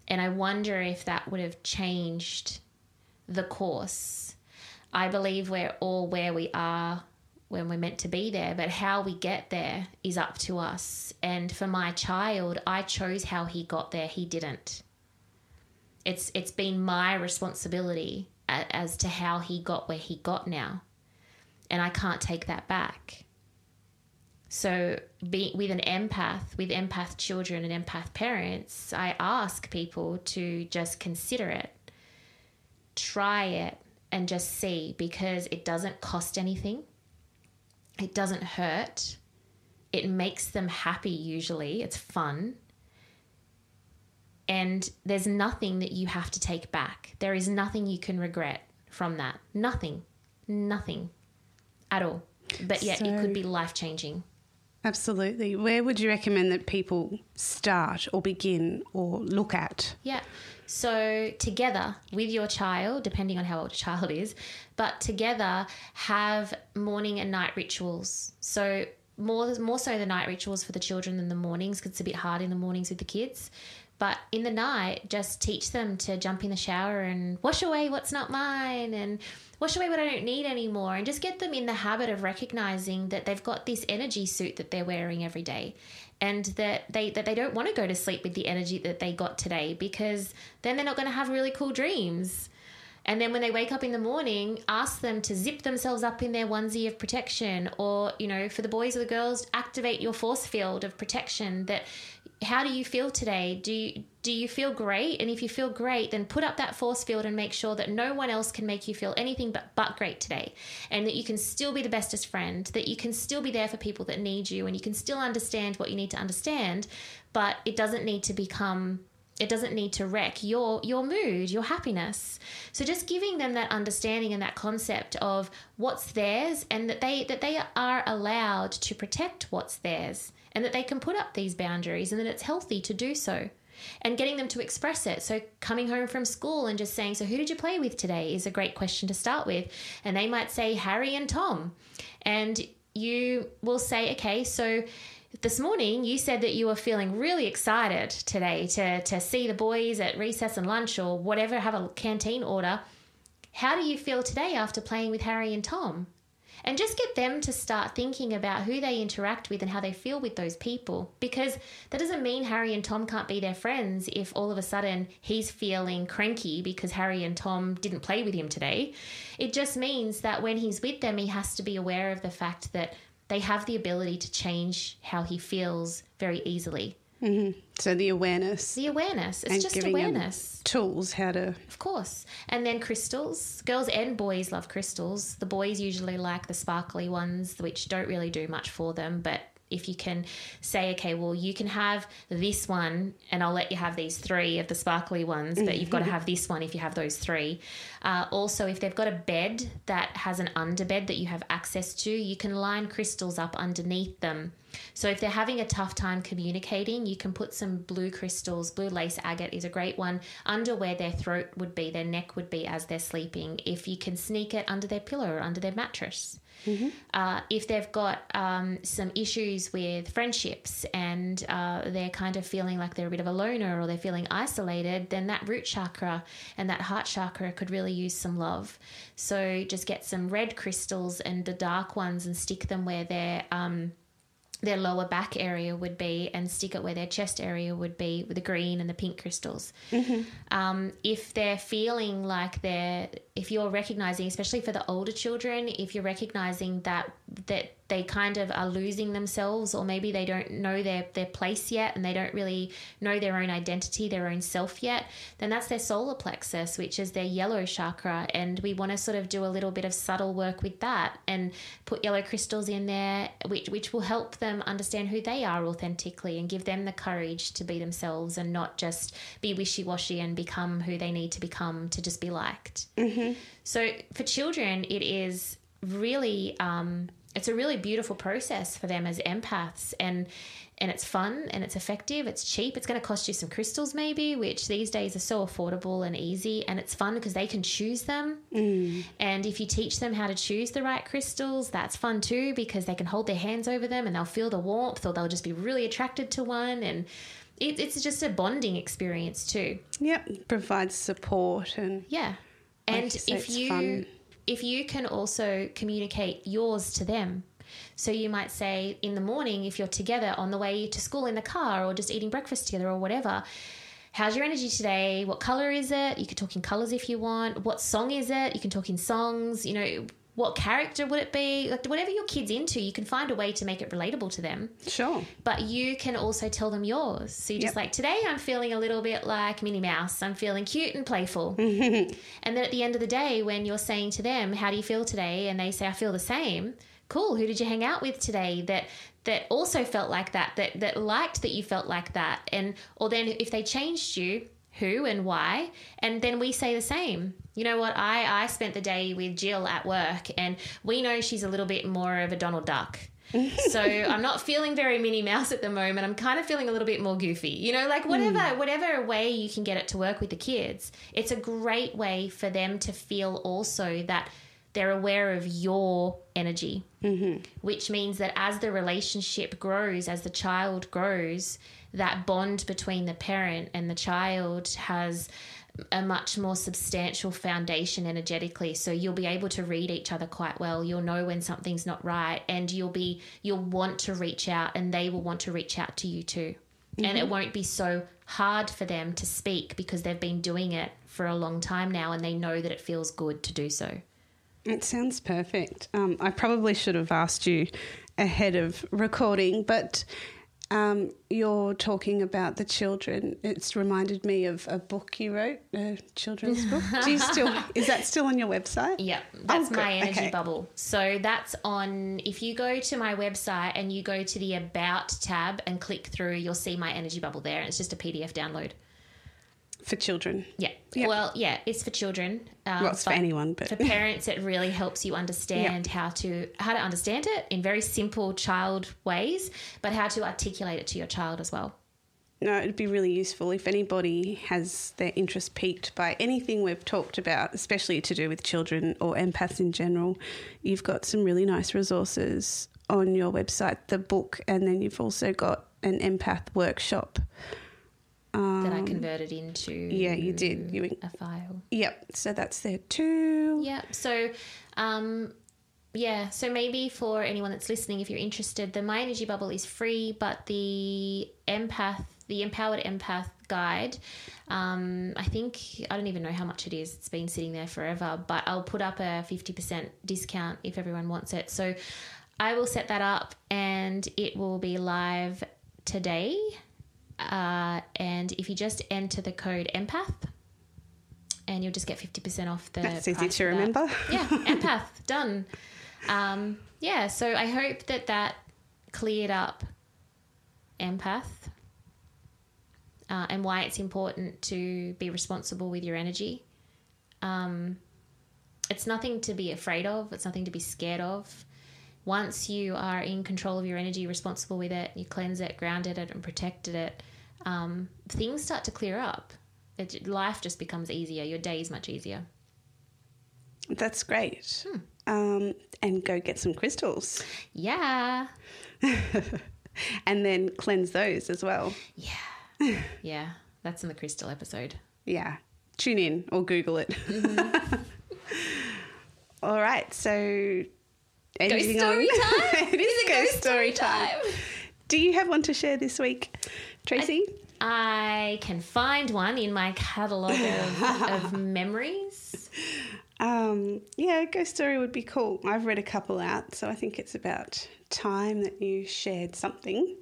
And I wonder if that would have changed the course. I believe we're all where we are when we're meant to be there, but how we get there is up to us. And for my child, I chose how he got there, he didn't. It's it's been my responsibility as to how he got where he got now. And I can't take that back. So, be, with an empath, with empath children and empath parents, I ask people to just consider it, try it, and just see because it doesn't cost anything, it doesn't hurt, it makes them happy usually, it's fun. And there's nothing that you have to take back. There is nothing you can regret from that. Nothing. Nothing at all. But yet so, it could be life changing. Absolutely. Where would you recommend that people start or begin or look at? Yeah. So, together with your child, depending on how old your child is, but together have morning and night rituals. So, more, more so the night rituals for the children than the mornings because it's a bit hard in the mornings with the kids. But in the night, just teach them to jump in the shower and wash away what's not mine and wash away what I don't need anymore and just get them in the habit of recognizing that they've got this energy suit that they're wearing every day and that they that they don't want to go to sleep with the energy that they got today because then they're not going to have really cool dreams. And then when they wake up in the morning, ask them to zip themselves up in their onesie of protection, or, you know, for the boys or the girls, activate your force field of protection that how do you feel today? Do you do you feel great? And if you feel great, then put up that force field and make sure that no one else can make you feel anything but but great today. And that you can still be the bestest friend, that you can still be there for people that need you and you can still understand what you need to understand, but it doesn't need to become it doesn't need to wreck your your mood your happiness so just giving them that understanding and that concept of what's theirs and that they that they are allowed to protect what's theirs and that they can put up these boundaries and that it's healthy to do so and getting them to express it. So, coming home from school and just saying, So, who did you play with today? is a great question to start with. And they might say, Harry and Tom. And you will say, Okay, so this morning you said that you were feeling really excited today to, to see the boys at recess and lunch or whatever, have a canteen order. How do you feel today after playing with Harry and Tom? And just get them to start thinking about who they interact with and how they feel with those people. Because that doesn't mean Harry and Tom can't be their friends if all of a sudden he's feeling cranky because Harry and Tom didn't play with him today. It just means that when he's with them, he has to be aware of the fact that they have the ability to change how he feels very easily. Mm-hmm. So the awareness. The awareness. It's just awareness. Tools how to. Of course. And then crystals. Girls and boys love crystals. The boys usually like the sparkly ones, which don't really do much for them, but if you can say, okay, well, you can have this one, and I'll let you have these three of the sparkly ones, but you've got to mm-hmm. have this one if you have those three. Uh, also, if they've got a bed that has an underbed that you have access to, you can line crystals up underneath them. So if they're having a tough time communicating, you can put some blue crystals. Blue lace agate is a great one under where their throat would be, their neck would be as they're sleeping. If you can sneak it under their pillow or under their mattress. Mm-hmm. Uh, if they've got um, some issues with friendships and uh, they're kind of feeling like they're a bit of a loner or they're feeling isolated, then that root chakra and that heart chakra could really use some love. So just get some red crystals and the dark ones and stick them where they're. Um, their lower back area would be and stick it where their chest area would be with the green and the pink crystals. Mm-hmm. Um, if they're feeling like they're, if you're recognizing, especially for the older children, if you're recognizing that that they kind of are losing themselves or maybe they don't know their, their place yet and they don't really know their own identity, their own self yet, then that's their solar plexus, which is their yellow chakra. And we want to sort of do a little bit of subtle work with that and put yellow crystals in there, which, which will help them understand who they are authentically and give them the courage to be themselves and not just be wishy washy and become who they need to become to just be liked. Mm-hmm. So for children, it is really um, it's a really beautiful process for them as empaths and and it's fun and it's effective it's cheap it's going to cost you some crystals maybe which these days are so affordable and easy and it's fun because they can choose them. And if you teach them how to choose the right crystals that's fun too because they can hold their hands over them and they'll feel the warmth or they'll just be really attracted to one and it, it's just a bonding experience too. Yep, provides support and yeah. Like And say, if you fun. if you can also communicate yours to them. So you might say in the morning if you're together on the way to school in the car or just eating breakfast together or whatever, how's your energy today? What color is it? You can talk in colors if you want. What song is it? You can talk in songs, you know, what character would it be? Like whatever your kid's into, you can find a way to make it relatable to them sure. but you can also tell them yours. So you're just Yep. like, today I'm feeling a little bit like Minnie Mouse. I'm feeling cute and playful. and then at the end of the day, when you're saying to them, how do you feel today? And they say, I feel the same. Cool. Who did you hang out with today that that also felt like that, that that liked that you felt like that? And or then if they changed you, who and why? And then we say the same. You know what? I I spent the day with Jill at work and we know she's a little bit more of a Donald Duck so I'm not feeling very Minnie Mouse at the moment. I'm kind of feeling a little bit more goofy. You know, like whatever whatever way you can get it to work with the kids. It's a great way for them to feel also that they're aware of your energy, mm-hmm. which means that as the relationship grows, as the child grows, that bond between the parent and the child has a much more substantial foundation energetically. So you'll be able to read each other quite well. You'll know when something's not right and you'll be you'll want to reach out and they will want to reach out to you too. And it won't be so hard for them to speak because they've been doing it for a long time now and they know that it feels good to do so. It sounds perfect. Um, I probably should have asked you ahead of recording, but um, you're talking about the children. It's reminded me of a book you wrote, a children's book. Do you still? Is that still on your website? Yep, that's Oh, my energy Okay. bubble. So that's on. If you go to my website and you go to the About tab and click through, you'll see my energy bubble there. It's just a PDF download. For children. Yeah. Yeah. Well, yeah, it's for children. Um, Well, it's for anyone, but for parents, it really helps you understand how to how to understand it in very simple child ways, but how to articulate it to your child as well. No, it'd be really useful if anybody has their interest piqued by anything we've talked about, especially to do with children or empaths in general. You've got some really nice resources on your website, the book, and then you've also got an empath workshop. That I converted into Um, yeah, you did. You- a file. Yep, so that's there too. Yeah. So, um, yeah. So maybe for anyone that's listening, if you're interested, the My Energy Bubble is free, but the empath, the Empowered Empath Guide, um, I think I don't even know how much it is. It's been sitting there forever, but I'll put up a fifty percent discount if everyone wants it. So, I will set that up, and it will be live today. Uh, and if you just enter the code empath and you'll just get 50% off the That's easy to for that. remember. yeah empath done um, yeah so i hope that that cleared up empath uh, and why it's important to be responsible with your energy um, it's nothing to be afraid of it's nothing to be scared of once you are in control of your energy responsible with it you cleanse it grounded it and protected it um, things start to clear up it, life just becomes easier your day is much easier That's great. Hmm. Um, and go get some crystals yeah and then cleanse those as well. Yeah. yeah. That's in the crystal episode. Yeah. Tune in or Google it. Mm-hmm. All right. So, anything story on? time? it is Is it ghost, ghost story time. time? Do you have one to share this week, Tracy? I can find one in my catalogue of, of memories. um, yeah, ghost story would be cool. I've read a couple out, so I think it's about time that you shared something.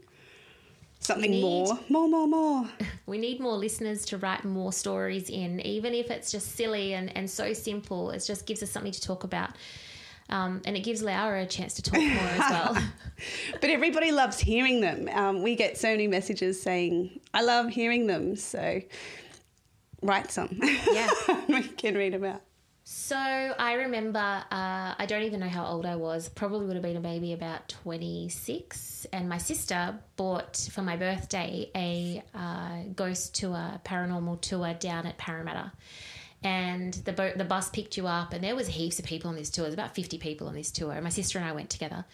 Something need- more. More, more, more. We need more listeners to write more stories in, even if it's just silly and, and so simple. It just gives us something to talk about. Um, and it gives Laura a chance to talk more as well. But everybody loves hearing them. Um, we get so many messages saying, I love hearing them. So write some. Yeah. we can read them out. So I remember, uh, I don't even know how old I was. Probably would have been a baby about 26. And my sister bought for my birthday a uh, ghost tour, paranormal tour down at Parramatta. And the boat, the bus picked you up, and there was heaps of people on this tour. There's about 50 people on this tour. My sister and I went together.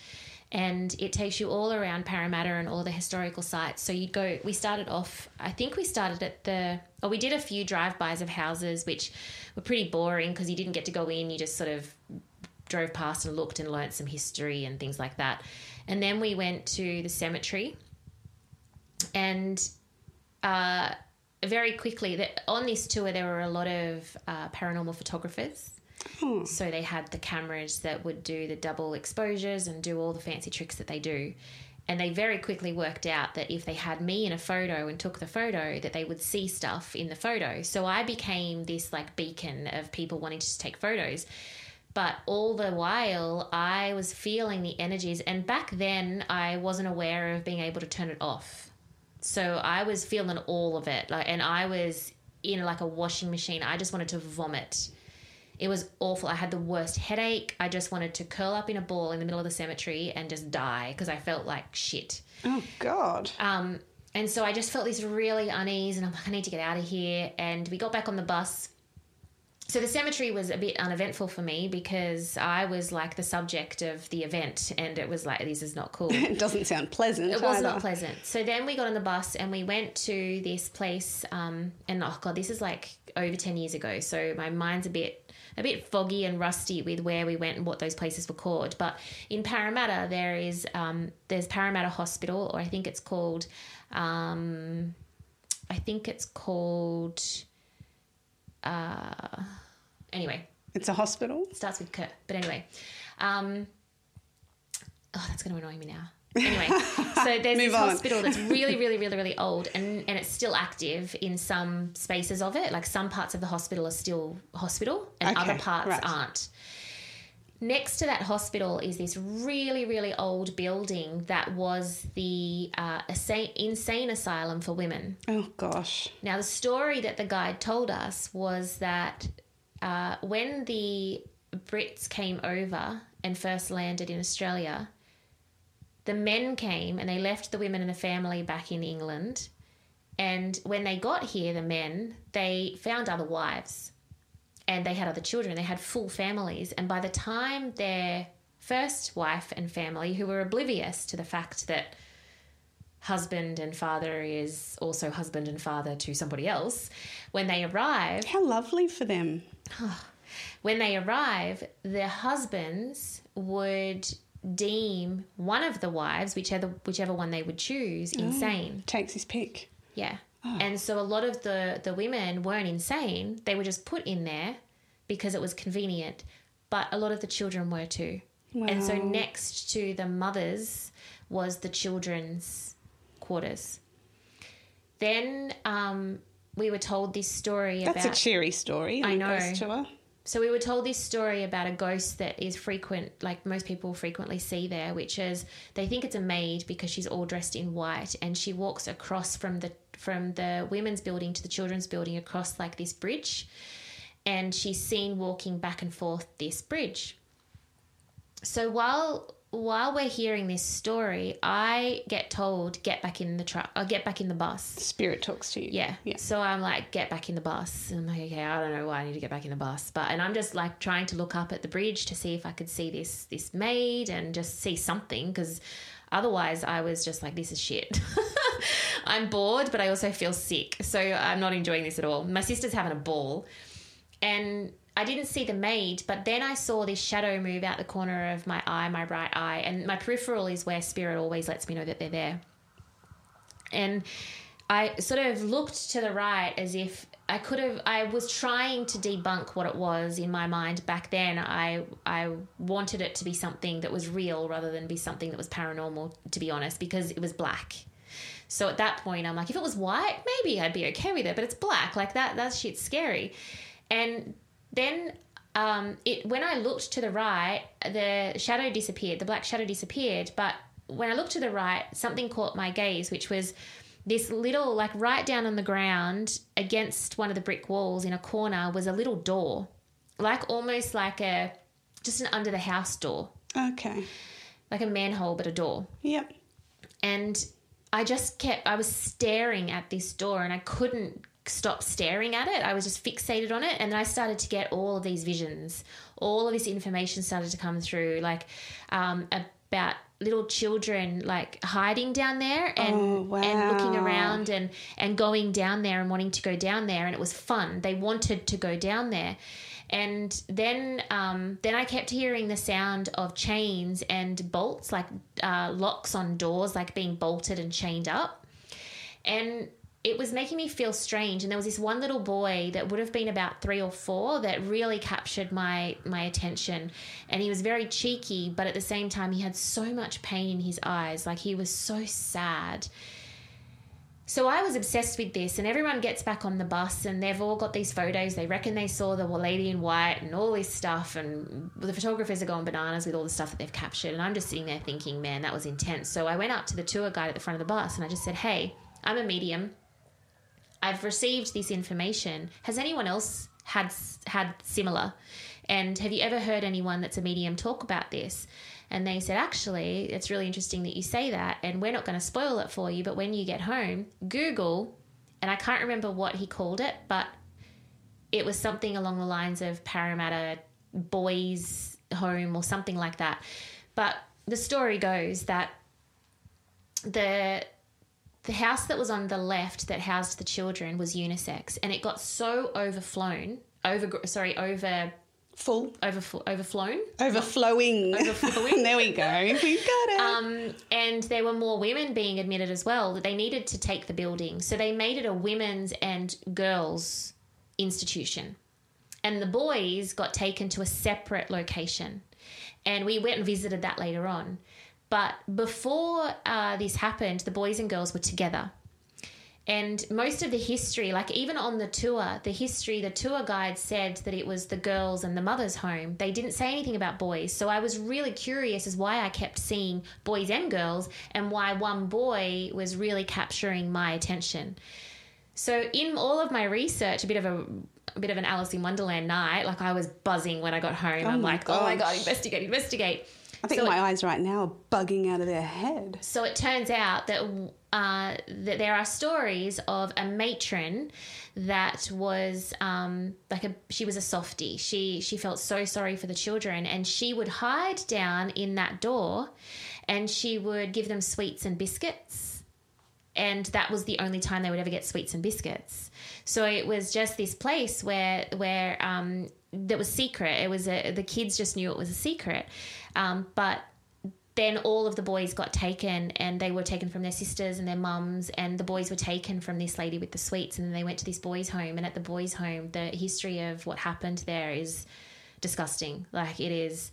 And it takes you all around Parramatta and all the historical sites. So you'd go, we started off, I think we started at the, or we did a few drive-bys of houses, which were pretty boring because you didn't get to go in. You just sort of drove past and looked and learnt some history and things like that. And then we went to the cemetery, and uh, very quickly, that on this tour there were a lot of uh, paranormal photographers. So they had the cameras that would do the double exposures and do all the fancy tricks that they do. And they very quickly worked out that if they had me in a photo and took the photo, that they would see stuff in the photo. So I became this like beacon of people wanting to take photos. But all the while, I was feeling the energies. And back then, I wasn't aware of being able to turn it off. So I was feeling all of it. Like, and I was in like a washing machine. I just wanted to vomit. It was awful. I had the worst headache. I just wanted to curl up in a ball in the middle of the cemetery and just die because I felt like shit. Oh, God. Um, and so I just felt this really unease, and I'm like, I need to get out of here. And we got back on the bus. So the cemetery was a bit uneventful for me because I was like the subject of the event, and it was like, this is not cool. It doesn't sound pleasant. It was either. not pleasant. So then we got on the bus and we went to this place. Um, and oh god, this is like over ten years ago. So my mind's a bit a bit foggy and rusty with where we went and what those places were called. But in Parramatta, there is um, there's Parramatta Hospital, or I think it's called. Um, I think it's called. Uh, anyway, It's a hospital. it starts with K. But anyway, um, oh, that's going to annoy me now. Anyway, so there's this on. hospital that's really, really, really, really old, and and it's still active in some spaces of it. Like some parts of the hospital are still hospital, and Okay, other parts right. aren't. Next to that hospital is this really, really old building that was the uh, insane asylum for women. Oh, gosh. Now, the story that the guide told us was that uh, when the Brits came over and first landed in Australia, the men came and they left the women and the family back in England. And when they got here, the men, they found other wives and they had other children. They had full families. And by the time their first wife and family, who were oblivious to the fact that husband and father is also husband and father to somebody else, when they arrived. How lovely for them. when they arrive, their husbands would deem one of the wives, whichever whichever one they would choose, insane. Takes his pick. Yeah. And so a lot of the the women weren't insane. They were just put in there because it was convenient. But a lot of the children were too. And so next to the mothers was the children's quarters. Then um, we were told this story That's about a cheery story. I know. Ghost tour. so we were told this story about a ghost that is frequent, like most people frequently see there, which is they think it's a maid because she's all dressed in white and she walks across from the from the women's building to the children's building across like this bridge, and she's seen walking back and forth this bridge. So while while we're hearing this story, I get told get back in the truck or get back in the bus. Spirit talks to you. Yeah. Yeah. So I'm like, get back in the bus. And I'm like, okay, I don't know why I need to get back in the bus. But and I'm just like trying to look up at the bridge to see if I could see this this maid and just see something because otherwise I was just like, this is shit. I'm bored, but I also feel sick. So I'm not enjoying this at all. My sister's having a ball. And I didn't see the maid, but then I saw this shadow move out the corner of my eye, my right eye, and my peripheral is where spirit always lets me know that they're there. And I sort of looked to the right as if I could have I was trying to debunk what it was in my mind back then. I I wanted it to be something that was real rather than be something that was paranormal to be honest because it was black. So at that point I'm like if it was white maybe I'd be okay with it but it's black like that that shit's scary. And then um, it when I looked to the right, the shadow disappeared. The black shadow disappeared. But when I looked to the right, something caught my gaze, which was this little, like right down on the ground against one of the brick walls in a corner, was a little door, like almost like a just an under the house door, Okay. like a manhole but a door. Yep. And I just kept I was staring at this door and I couldn't stop staring at it. I was just fixated on it and then I started to get all of these visions. All of this information started to come through like um, about little children like hiding down there and Oh, and looking around and and going down there and wanting to go down there and it was fun. They wanted to go down there. And then, um, then I kept hearing the sound of chains and bolts, like uh, locks on doors, like being bolted and chained up. And it was making me feel strange. And there was this one little boy that would have been about three or four that really captured my my attention. And he was very cheeky, but at the same time, he had so much pain in his eyes. Like he was so sad. So I was obsessed with this, and everyone gets back on the bus, and they've all got these photos. They reckon they saw the lady in white and all this stuff, and the photographers are going bananas with all the stuff that they've captured. And I'm just sitting there thinking, man, that was intense. So I went up to the tour guide at the front of the bus, and I just said, hey, I'm a medium. I've received this information. Has anyone else had had similar? And have you ever heard anyone that's a medium talk about this? And they said, actually, it's really interesting that you say that, and we're not going to spoil it for you. But when you get home, Google, and I can't remember what he called it, but it was something along the lines of Parramatta Boys Home or something like that. But the story goes that the the house that was on the left that housed the children was unisex, and it got so overflown, over sorry, over Full. over overflown. Overflowing. Overflowing. there we go. We got it. Um, and there were more women being admitted as well. That they needed to take the building, so they made it a women's and girls institution, and the boys got taken to a separate location, and we went and visited that later on. But before uh, this happened, the boys and girls were together. And most of the history, like even on the tour, the history, the tour guide said that it was the girls and the mother's home. They didn't say anything about boys. So I was really curious as why I kept seeing boys and girls and why one boy was really capturing my attention. So in all of my research, a bit of a, a bit of an Alice in Wonderland night, like I was buzzing when I got home. I'm my like, oh my god, investigate, investigate. I think so my eyes right now are bugging out of their head. So it turns out that uh, that there are stories of a matron that was um, like a she was a softie. She she felt so sorry for the children, and she would hide down in that door, and she would give them sweets and biscuits. And that was the only time they would ever get sweets and biscuits. So it was just this place where where um, that was secret. It was a, the kids just knew it was a secret, um, but then all of the boys got taken and they were taken from their sisters and their mums and the boys were taken from this lady with the sweets and then they went to this boys home. And at the boys home the history of what happened there is disgusting. Like it is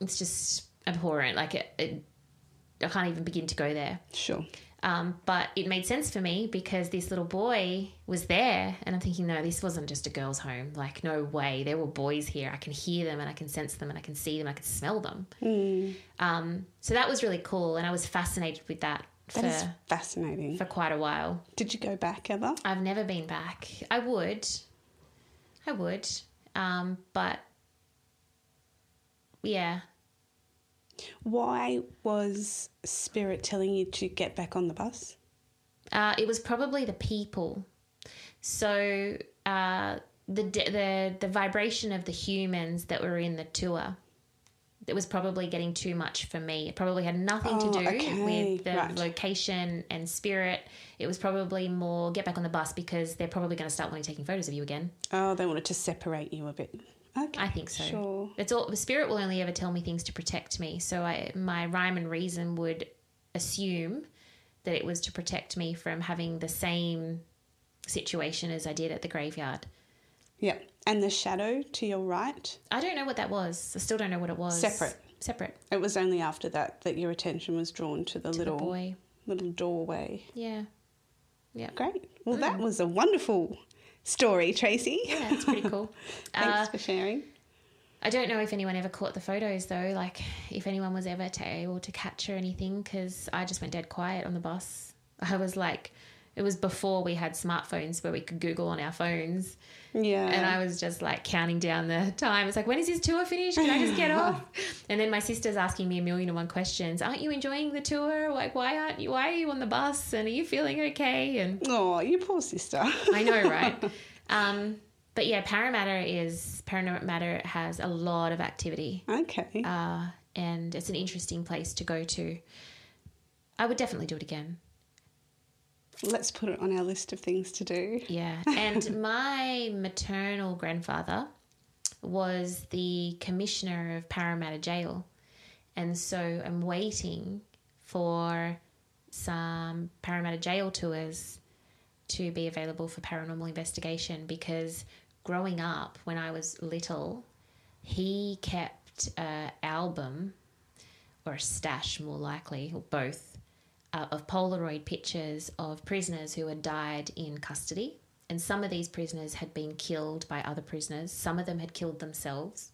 it's just abhorrent. Like it, it i can't even begin to go there. Sure. Um, but it made sense for me because this little boy was there, and I'm thinking, no, this wasn't just a girl's home. Like, no way. There were boys here. I can hear them, and I can sense them, and I can see them, I can smell them. Hmm. Um, so that was really cool, and I was fascinated with that That for is fascinating. for quite a while. Did you go back ever? I've never been back. I would, I would, um, but yeah, Why was Spirit telling you to get back on the bus? Uh, it was probably the people. So uh, the the the vibration of the humans that were in the tour. It was probably getting too much for me. It probably had nothing Oh, to do okay, with the right. location and spirit. It was probably more get back on the bus because they're probably going to start wanting taking photos of you again. Oh, they wanted to separate you a bit. Okay. I think so. Sure. It's all the spirit will only ever tell me things to protect me. So I my rhyme and reason would assume that it was to protect me from having the same situation as I did at the graveyard. Yep. And the shadow to your right, I don't know what that was. I still don't know what it was. Separate. Separate. it was only after that that your attention was drawn to the To little the boy. little doorway. Yeah. Yeah. Great. Well, that was a wonderful story, Tracy. Yeah, it's pretty cool. Thanks Uh, for sharing. I don't know if anyone ever caught the photos though, like if anyone was ever to, able to capture anything because I just went dead quiet on the bus. I was like, it was before we had smartphones where we could Google on our phones. Yeah. And I was just like counting down the time. It's like, when is this tour finished? Can I just get off? And then my sister's asking me a million and one questions. Aren't you enjoying the tour? Like, why aren't you? Why are you on the bus? And are you feeling okay? And oh, you poor sister. I know, right? um, but yeah, Parramatta is Parramatta has a lot of activity, okay. uh, and it's an interesting place to go to. I would definitely do it again. Let's put it on our list of things to do. Yeah. And my maternal grandfather was the commissioner of Parramatta Jail. And so I'm waiting for some Parramatta Jail tours to be available for paranormal investigation because growing up when I was little, he kept an album or a stash, more likely, or both, uh, of Polaroid pictures of prisoners who had died in custody. And some of these prisoners had been killed by other prisoners. Some of them had killed themselves.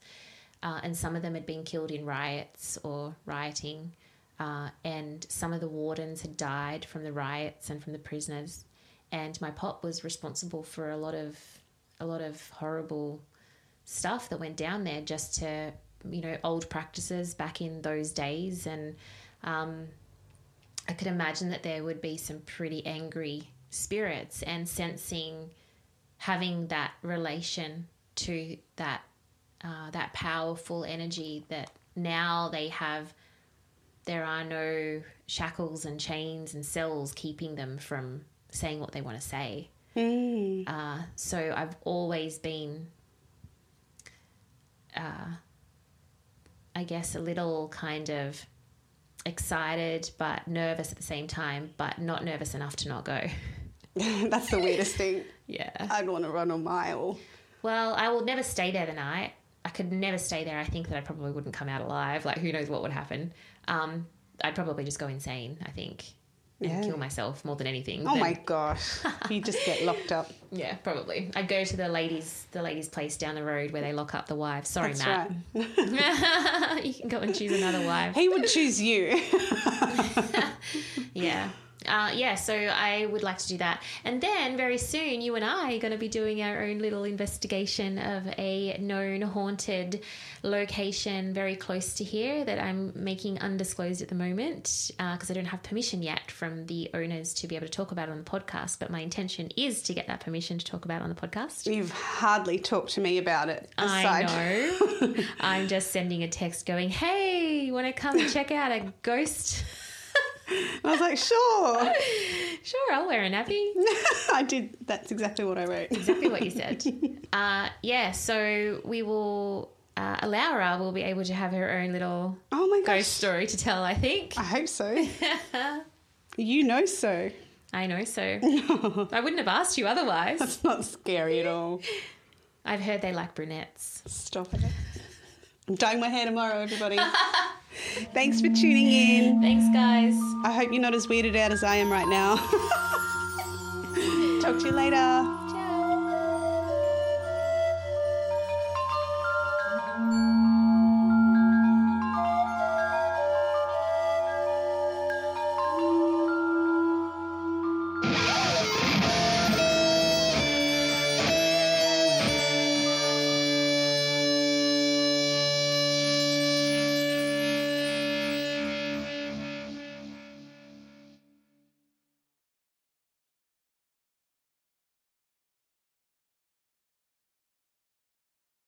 Uh, and some of them had been killed in riots or rioting. Uh, and some of the wardens had died from the riots and from the prisoners. And my pop was responsible for a lot of a lot of horrible stuff that went down there just to you know old practices back in those days and um, I could imagine that there would be some pretty angry spirits and sensing having that relation to that uh, that powerful energy that now they have there are no shackles and chains and cells keeping them from saying what they want to say Mm. uh, so I've always been, uh, I guess, a little kind of excited but nervous at the same time, but not nervous enough to not go. That's the weirdest thing. Yeah. I'd want to run a mile. Well, I will never stay there the night. I could never stay there. I think that I probably wouldn't come out alive. Like, who knows what would happen? Um, I'd probably just go insane, I think, and Yeah. kill myself more than anything. Oh Then- my gosh. you just get locked up. Yeah, probably. I'd go to the ladies, the ladies' place down the road where they lock up the wives. Sorry, That's Matt. right. you can go and choose another wife. He would choose you. Yeah. Uh, yeah, so I would like to do that. And then very soon, you and I are going to be doing our own little investigation of a known haunted location very close to here that I'm making undisclosed at the moment because I don't have permission yet from the owners to be able to talk about it on the podcast. But my intention is to get that permission to talk about it on the podcast. You've hardly talked to me about it. Aside. I know. I'm just sending a text going, hey, you want to come check out a ghost? I was like, sure. Sure, I'll wear a nappy. I did. That's exactly what I wrote. exactly what you said. Uh, yeah, so we will. Uh, Laura will be able to have her own little Oh my gosh. ghost story to tell. I think. I hope so. you know so. I know so. I wouldn't have asked you otherwise. That's not scary at all. I've heard they like brunettes. Stop it. I'm dyeing my hair tomorrow, everybody. Thanks for tuning in. Thanks, guys. I hope you're not as weirded out as I am right now. Talk to you later.